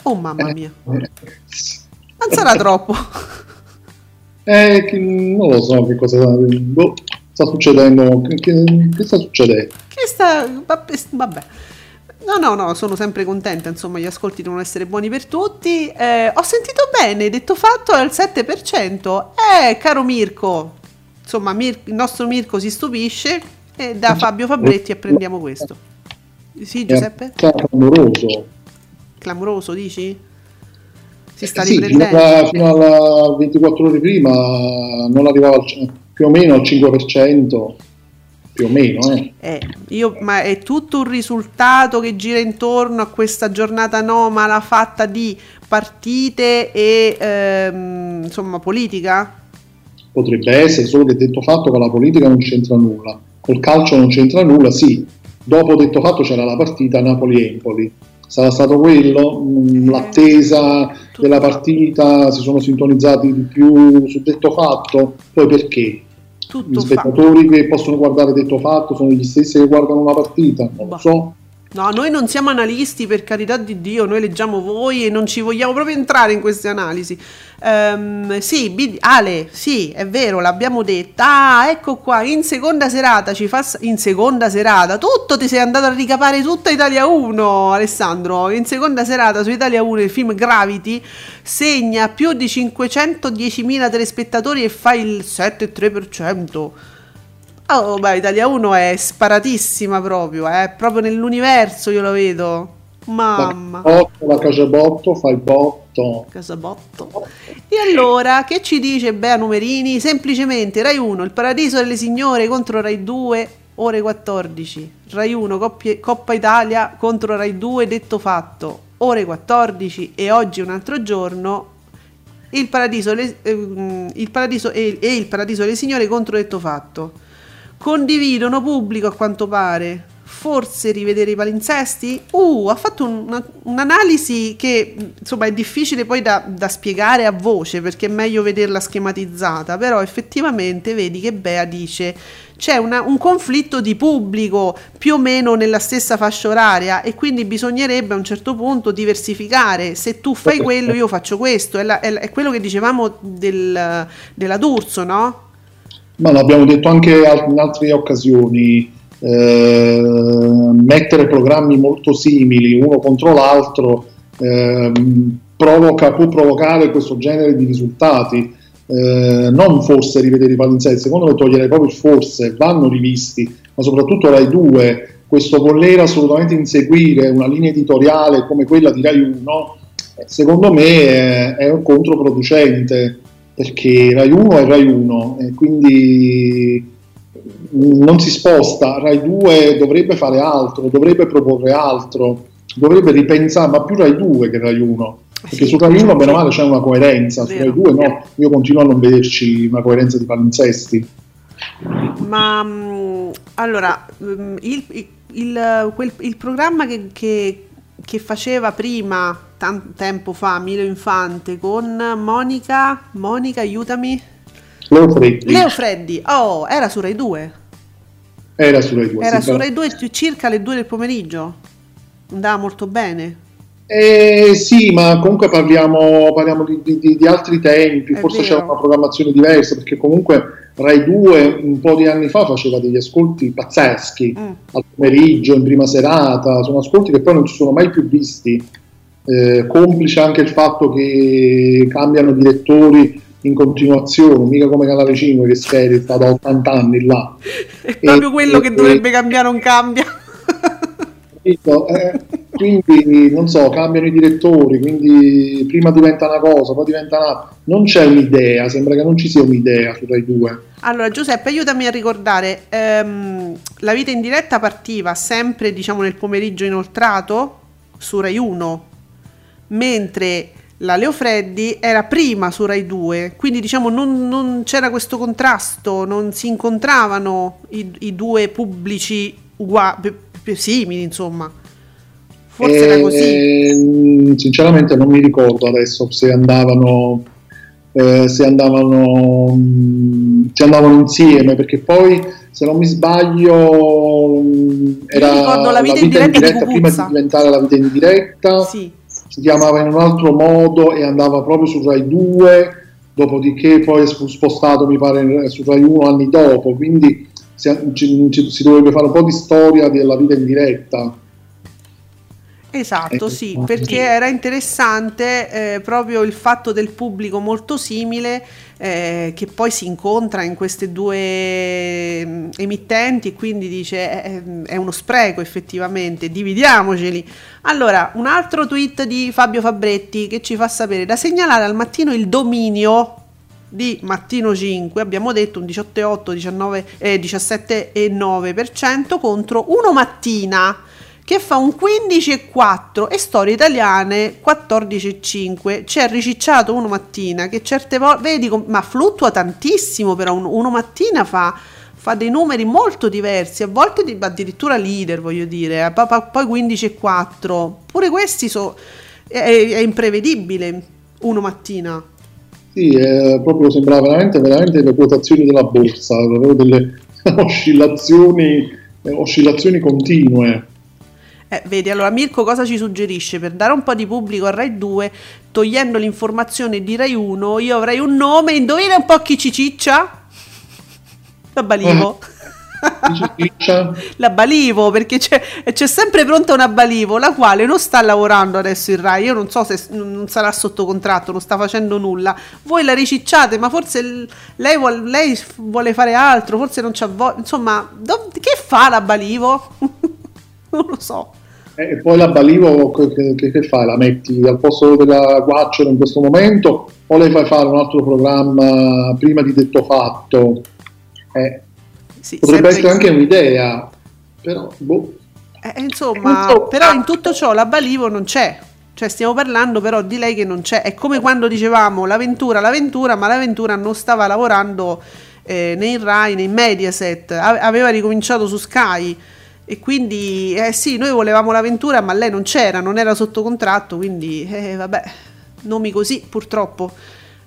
Oh mamma eh, mia. Eh, non sarà troppo. Eh, non lo so che cosa boh, sta succedendo. Che, che, sta succedendo? Che sta... Vabbè. No, no, no, sono sempre contenta, insomma, gli ascolti devono essere buoni per tutti. Eh, ho sentito bene, detto fatto è al 7%. Eh, caro Mirko, insomma, Mir- il nostro Mirko si stupisce e da Fabio Fabretti apprendiamo questo. Sì, Giuseppe? È clamoroso. Clamoroso, dici? Si sta eh sì, riprendendo. Fino, a 24 ore prima non arrivava al, più o meno al 5% più o meno. Eh. Eh, io, ma è tutto un risultato che gira intorno a questa giornata anomala fatta di partite e ehm, insomma politica? Potrebbe essere, solo che detto fatto con la politica non c'entra nulla, col calcio non c'entra nulla, sì, dopo detto fatto c'era la partita Napoli-Empoli, sarà stato quello, mm, eh, l'attesa della partita, si sono sintonizzati di più su detto fatto, poi perché? Tutto Gli spettatori fatto. che possono guardare detto fatto sono gli stessi che guardano una partita, non lo so. No, noi non siamo analisti, per carità di Dio, noi leggiamo voi e non ci vogliamo proprio entrare in queste analisi. Um, sì, B- Ale, sì, è vero, l'abbiamo detta. Ah, ecco qua, in seconda serata ci fa... In seconda serata, tutto ti sei andato a ricapare tutta Italia 1, Alessandro. In seconda serata su Italia 1 il film Gravity segna più di 510.000 telespettatori e fa il 7,3%. Oh, beh, Italia 1 è sparatissima proprio, è eh? proprio nell'universo io lo vedo. Mamma. La, la Casabotto fa il botto. Casabotto. E allora, che ci dice Bea Numerini? Semplicemente Rai 1, il paradiso delle signore contro Rai 2, ore 14. Rai 1, Coppie, Coppa Italia contro Rai 2, detto fatto, ore 14 e oggi un altro giorno. Il paradiso, le, eh, il paradiso e, e il paradiso delle signore contro detto fatto condividono pubblico a quanto pare. forse rivedere i palinsesti? Uh, ha fatto una- un'analisi che insomma è difficile poi da, da spiegare a voce perché è meglio vederla schematizzata, però effettivamente vedi che Bea dice c'è una- un conflitto di pubblico più o meno nella stessa fascia oraria e quindi bisognerebbe a un certo punto diversificare. Se tu fai quello, io faccio questo. È, la- è è quello che dicevamo del, della D'Urso, no? Ma l'abbiamo detto anche in altre occasioni, eh, mettere programmi molto simili uno contro l'altro ehm, provoca, può provocare questo genere di risultati. Eh, non forse rivedere i palinsesti, secondo me togliere proprio il forse, vanno rivisti, ma soprattutto Rai 2, questo voler assolutamente inseguire una linea editoriale come quella di Rai 1, eh, secondo me è, è controproducente perché Rai 1 è Rai 1 e quindi non si sposta, Rai 2 dovrebbe fare altro, dovrebbe proporre altro, dovrebbe ripensare, ma più Rai 2 che Rai 1, perché Sì. su Rai 1 bene o male c'è una coerenza, su. Rai 2 no, io continuo a non vederci una coerenza di palinsesti. Ma mm, allora, mm, il, il- il- quel- il programma che, che- che faceva prima, tanto tempo fa, Milo Infante con Monica, Monica, aiutami, Leo Freddi Leo Freddi, oh, era su Rai 2, era su Rai 2. era su Rai 2 circa alle 2 del pomeriggio, andava molto bene. Eh, sì, ma comunque parliamo, parliamo di, di- di- altri tempi, È forse vero. c'era una programmazione diversa, perché comunque Rai 2 un po' di anni fa faceva degli ascolti pazzeschi, Mm. al pomeriggio, in prima serata, sono ascolti che poi non ci sono mai più visti, eh, complice anche il fatto che cambiano direttori in continuazione, mica come Canale 5 che speri sta da 80 anni là. È proprio E- quello che e- dovrebbe cambiare, non cambia. Eh, quindi non so, cambiano i direttori, quindi prima diventa una cosa, poi diventa un'altra. Non c'è un'idea, sembra che non ci sia un'idea su Rai 2. Allora Giuseppe, aiutami a ricordare, ehm, la vita in diretta partiva sempre diciamo nel pomeriggio inoltrato su Rai 1, mentre la Leo Freddi era prima su Rai 2, quindi diciamo non, non c'era questo contrasto, non si incontravano i, i due pubblici uguali, simili insomma. Forse era così. Eh, sinceramente non mi ricordo adesso se andavano, eh, se andavano, mh, se andavano insieme, perché poi se non mi sbaglio mh, era ricordo la vita in diretta di prima di diventare la vita in diretta. Sì. si chiamava in un altro modo e andava proprio su Rai 2, dopodiché poi fu spostato mi pare su Rai 1 anni dopo, quindi si, ci- ci- si dovrebbe fare un po' di storia della vita in diretta. Esatto, Ecco, sì, sì. perché era interessante eh, proprio il fatto del pubblico molto simile eh, che poi si incontra in queste due mm, emittenti e quindi dice eh, è uno spreco effettivamente, dividiamoceli. Allora, un altro tweet di Fabio Fabretti che ci fa sapere da segnalare al mattino il dominio di Mattino 5, abbiamo detto un 18,8, 19, eh, 17,9% contro uno Mattina che fa un 15,4 e storie italiane 14,5. C'è ricicciato uno mattina che certe volte, vedi, ma fluttua tantissimo però un- uno mattina fa, fa dei numeri molto diversi, a volte di- addirittura leader voglio dire, eh, pa- pa- poi 15,4. Pure questi so, è, è imprevedibile uno mattina. Sì, proprio sembrava veramente, veramente le quotazioni della borsa, delle oscillazioni, oscillazioni continue. Eh, vedi, allora Mirko cosa ci suggerisce? Per dare un po' di pubblico a Rai 2, togliendo l'informazione di Rai 1, io avrei un nome, indovina un po' chi ci ciccia? La Balivo. Ciccia? La Balivo, perché c'è, c'è sempre pronta una Balivo, la quale non sta lavorando adesso in Rai, io non so se non sarà sotto contratto, non sta facendo nulla. Voi la ricicciate, ma forse lei, vuol- lei vuole fare altro, forse non c'ha voglia, insomma, dov- che fa la Balivo? non lo so. Eh, E poi la Balivo che, che- che fai? La metti al posto della Guacciolo in questo momento o le fai fare un altro programma prima di detto fatto? Eh, Sì, potrebbe essere anche un'idea, però boh. Eh, insomma, Insomma. però in tutto ciò la Balivo non c'è. Cioè stiamo parlando però di lei che non c'è. È come quando dicevamo l'avventura, l'avventura, ma l'avventura non stava lavorando eh, nei Rai, nei Mediaset, aveva ricominciato su Sky. E quindi, eh sì, noi volevamo l'avventura, ma lei non c'era, non era sotto contratto, quindi, eh, vabbè, nomi così purtroppo.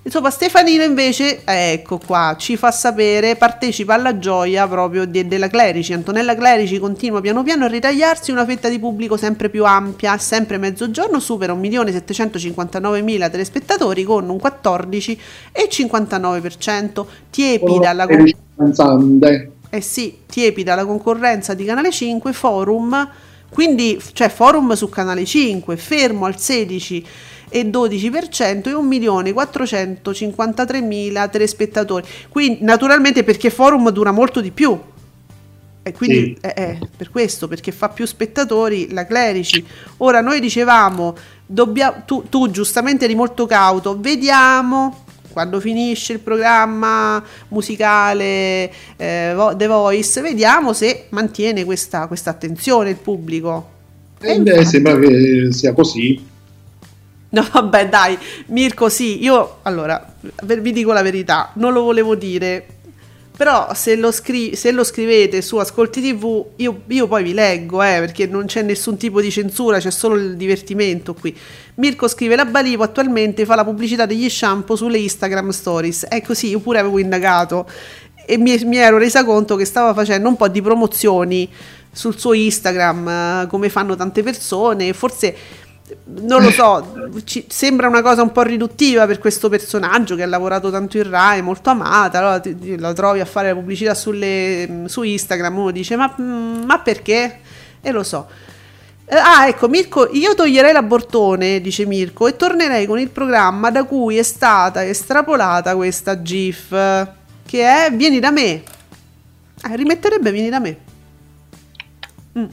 Insomma, Stefanino invece, ecco qua, ci fa sapere, partecipa alla gioia proprio de- della Clerici. Antonella Clerici continua piano piano a ritagliarsi una fetta di pubblico sempre più ampia, sempre mezzogiorno supera 1.759.000 telespettatori con un 14,59%, tiepida la concorrenza. Eh sì, tiepida la concorrenza di Canale 5, Forum, quindi, cioè Forum su Canale 5, fermo al 16 e 12% e 1.453.000 telespettatori. Quindi naturalmente perché Forum dura molto di più. E quindi sì. è, è, per questo, perché fa più spettatori la Clerici. Ora noi dicevamo, dobbia, tu, tu giustamente eri molto cauto, vediamo quando finisce il programma musicale eh, The Voice, vediamo se mantiene questa, questa attenzione il pubblico. Eh, beh, sembra che sia così. No, vabbè, dai, Mirko, sì, io allora vi dico la verità, non lo volevo dire, però se lo, scri- se lo scrivete su Ascolti TV, io, io poi vi leggo, eh, perché non c'è nessun tipo di censura, c'è solo il divertimento qui. Mirko scrive: La Balivo attualmente fa la pubblicità degli shampoo sulle Instagram stories. È così, io pure avevo indagato e mi, mi ero resa conto che stava facendo un po' di promozioni sul suo Instagram, eh, come fanno tante persone, forse non lo so, ci sembra una cosa un po' riduttiva per questo personaggio che ha lavorato tanto in Rai, molto amata, allora ti, la trovi a fare la pubblicità sulle, su Instagram, uno dice ma, ma perché? E lo so. Eh, ah, ecco, Mirko, io toglierei l'abortone, dice Mirko, e tornerei con il programma da cui è stata estrapolata questa GIF, che è Vieni da me. Eh, rimetterebbe Vieni da me. Mm.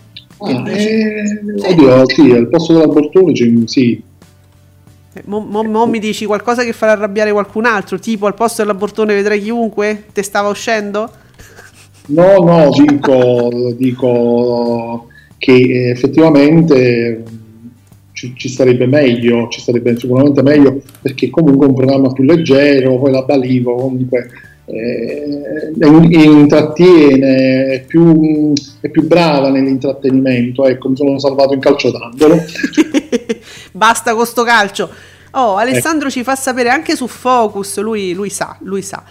Ah, eh, oddio, sì, al posto dell'abortone sì. Eh, mo, mo, mo, mi dici qualcosa che farà arrabbiare qualcun altro, tipo al posto dell'abortone vedrai chiunque? Te stava uscendo? No, no, dico, dico che effettivamente ci, ci, sarebbe meglio, ci sarebbe sicuramente meglio perché comunque è un programma più leggero, poi la Balivo comunque eh, intrattiene, è più, è più, brava nell'intrattenimento. Ecco, mi sono salvato in calcio d'angolo. Basta con sto calcio. Oh, Alessandro eh. ci fa sapere anche su Focus, lui, lui sa, lui sa.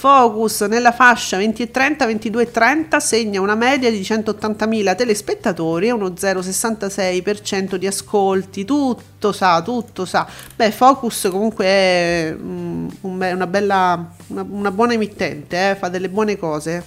Focus nella fascia 20 e 30, 22 e 30 segna una media di 180.000 telespettatori e uno 0,66% di ascolti. Tutto sa, tutto sa. Beh, Focus comunque è um, una, bella, una, una, buona emittente, eh, fa delle buone cose.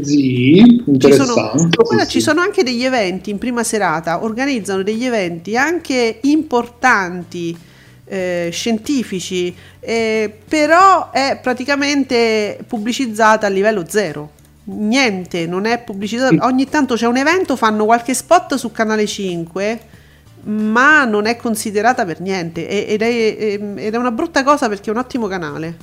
Sì, interessante. Ci sono, guarda, ci sono anche degli eventi in prima serata, organizzano degli eventi anche importanti eh, scientifici, eh, però è praticamente pubblicizzata a livello zero. Niente, non è pubblicizzata. Ogni tanto c'è un evento, fanno qualche spot su Canale 5, ma non è considerata per niente. Ed è, ed è una brutta cosa perché è un ottimo canale.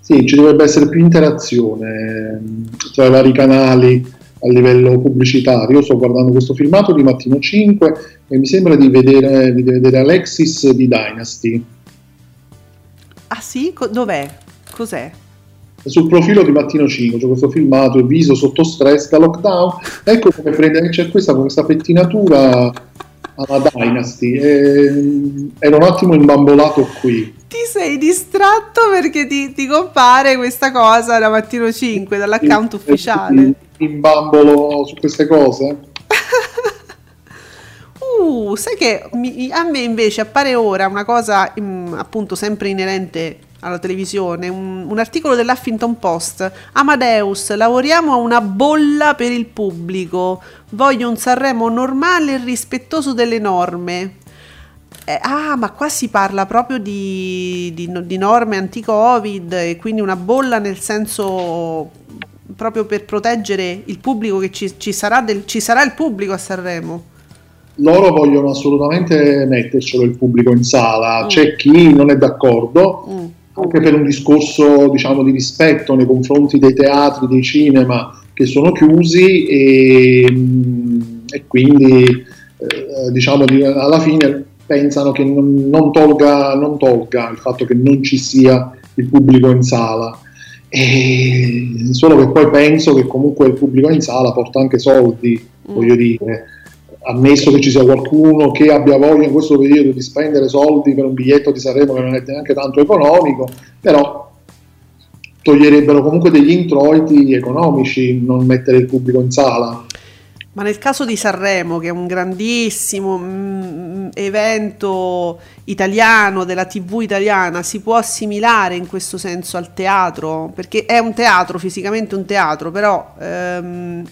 Sì, ci dovrebbe essere più interazione mm, tra i vari canali a livello pubblicitario. Io sto guardando questo filmato di Mattino 5 e mi sembra di vedere, di vedere Alexis di Dynasty. Ah sì? Co- dov'è? Cos'è? Sul profilo di Mattino 5 c'è questo filmato, il viso sotto stress da lockdown. Ecco come prende, c'è questa, questa pettinatura alla Dynasty. E, era un attimo imbambolato qui. Ti sei distratto perché ti, ti compare questa cosa da Mattino 5, dall'account ufficiale. Imbambolo su queste cose? Uh, sai che mi, a me invece appare ora una cosa mh, mm, appunto sempre inerente alla televisione, un, un, articolo dell'Huffington Post. Amadeus, lavoriamo a una bolla per il pubblico. Voglio un Sanremo normale e rispettoso delle norme. Eh, ah, ma qua si parla proprio di, di, di norme anti-Covid e quindi una bolla nel senso proprio per proteggere il pubblico che ci, ci, sarà, del, ci sarà il pubblico a Sanremo loro vogliono assolutamente mettercelo il pubblico in sala, mm. c'è chi non è d'accordo, mm. anche per un discorso diciamo, di rispetto nei confronti dei teatri, dei cinema che sono chiusi e, mm, e quindi eh, diciamo, alla fine pensano che non, non, tolga, non tolga il fatto che non ci sia il pubblico in sala. E solo che poi penso che comunque il pubblico in sala porta anche soldi, mm. voglio dire, ammesso che ci sia qualcuno che abbia voglia in questo periodo di spendere soldi per un biglietto di Sanremo che non è neanche tanto economico, però toglierebbero comunque degli introiti economici non mettere il pubblico in sala. Ma nel caso di Sanremo, che è un grandissimo mm, evento italiano della TV italiana, si può assimilare in questo senso al teatro? Perché è un teatro, fisicamente un teatro, però ehm,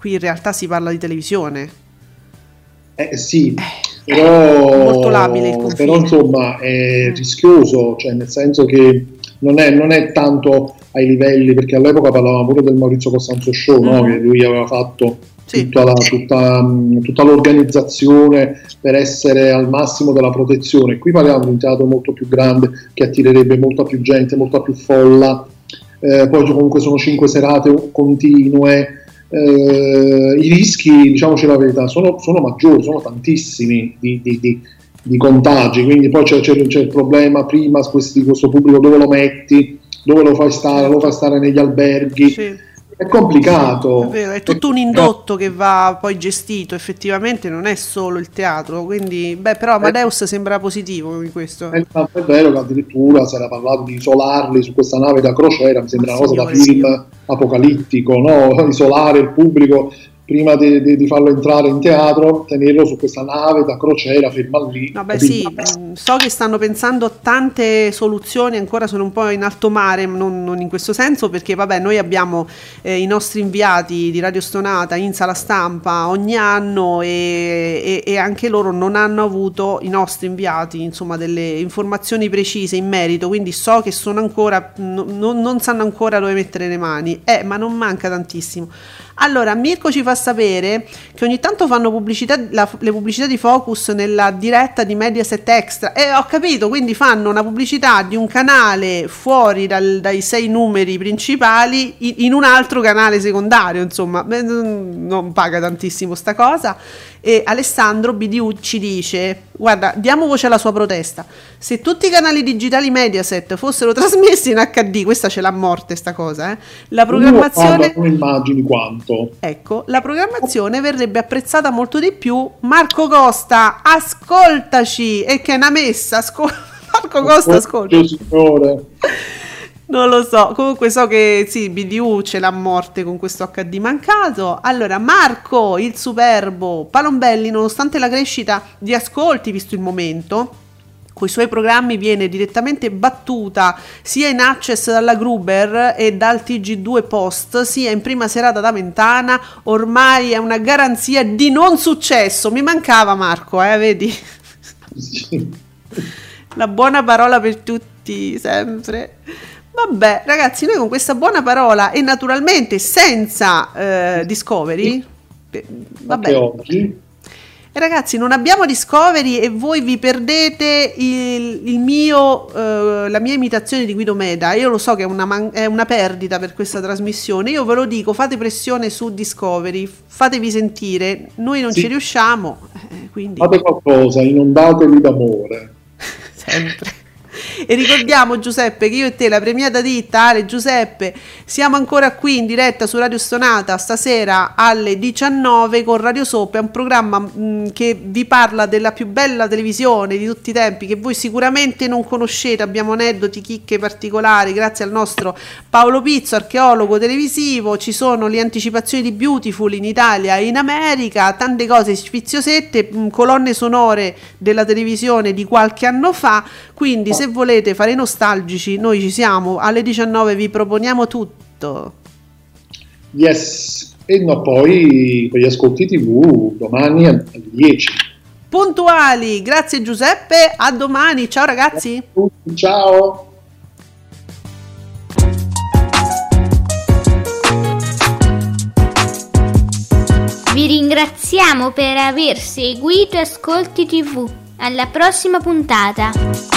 qui in realtà si parla di televisione. Eh sì, eh, però, molto labile il confine. però insomma è mm. rischioso, cioè nel senso che non è, non è, tanto ai livelli, perché all'epoca parlavamo pure del Maurizio Costanzo Show, mm-hmm. no? che lui aveva fatto sì. tutta, la, tutta, tutta, l'organizzazione per essere al massimo della protezione. Qui parliamo di un teatro molto più grande che attirerebbe molta più gente, molta più folla. Eh, poi comunque sono cinque serate continue. Eh, I rischi, diciamoci la verità, sono, sono maggiori, sono tantissimi di, di, di, di contagi. Quindi poi c'è, c'è, c'è il problema prima questi, questo pubblico dove lo metti, dove lo fai stare, lo fai stare negli alberghi. Sì è complicato. È, vero, è tutto un indotto che va poi gestito, effettivamente non è solo il teatro, quindi, beh, però Amadeus è, sembra positivo in questo. È, è vero che addirittura si era parlato di isolarli su questa nave da crociera, mi sembra Ma una cosa da film apocalittico, no? isolare il pubblico prima di, farlo entrare in teatro, tenerlo su questa nave da crociera, ferma lì. Vabbè, sì, mm, so che stanno pensando a tante soluzioni, ancora sono un po' in alto mare, non, non in questo senso, perché vabbè, noi abbiamo eh, i nostri inviati di Radio Stonata in sala stampa ogni anno e, e, e, anche loro non hanno avuto i nostri inviati, insomma, delle informazioni precise in merito, quindi so che sono ancora, no, non sanno ancora dove mettere le mani, eh, ma non manca tantissimo. Allora, Mirko ci fa sapere che ogni tanto fanno pubblicità, la, le pubblicità di Focus nella diretta di Mediaset Extra. E ho capito, quindi fanno una pubblicità di un canale fuori dal, dai sei numeri principali in, in, un altro canale secondario. Insomma, non paga tantissimo sta cosa e Alessandro BDU ci dice guarda diamo voce alla sua protesta. Se tutti i canali digitali Mediaset fossero trasmessi in HD questa ce l'ha morte sta cosa eh? la programmazione non immagini quanto. Ecco la programmazione verrebbe apprezzata molto di più. Marco Costa ascoltaci. E che è una messa ascol- Marco Costa ascolta. signore non lo so, comunque so che sì, BDU ce l'ha a morte con questo HD mancato. Allora, Marco, il superbo, Palombelli, nonostante la crescita di ascolti, visto il momento, con i suoi programmi viene direttamente battuta sia in access dalla Gruber e dal TG2 Post, sia in prima serata da Mentana, ormai è una garanzia di non successo. Mi mancava Marco, eh, vedi? La buona parola per tutti, sempre. Vabbè, ragazzi, noi con questa buona parola e naturalmente senza eh, Discovery, vabbè. Oggi. E ragazzi, non abbiamo Discovery e voi vi perdete il, il mio, eh, la mia imitazione di Guido Meda. Io lo so che è una, man- è una, perdita per questa trasmissione. Io ve lo dico, fate pressione su Discovery, fatevi sentire. Noi non sì. ci riusciamo. Eh, quindi... Fate qualcosa, inondatevi d'amore. Sempre. E ricordiamo Giuseppe che io e te, la premiata ditta Ale Giuseppe, siamo ancora qui in diretta su Radio Stonata stasera alle 19 con Radio Soap, è un programma mh, che vi parla della più bella televisione di tutti i tempi che voi sicuramente non conoscete, abbiamo aneddoti, chicche particolari grazie al nostro Paolo Pizzo, archeologo televisivo, ci sono le anticipazioni di Beautiful in Italia e in America, tante cose sfiziosette, mh, colonne sonore della televisione di qualche anno fa, quindi se volete fare i nostalgici, noi ci siamo. Alle 19 vi proponiamo tutto. Yes, e no, poi con gli ascolti TV domani alle 10. Puntuali, grazie Giuseppe, a domani, ciao ragazzi. Ciao. Vi ringraziamo per aver seguito Ascolti TV. Alla prossima puntata!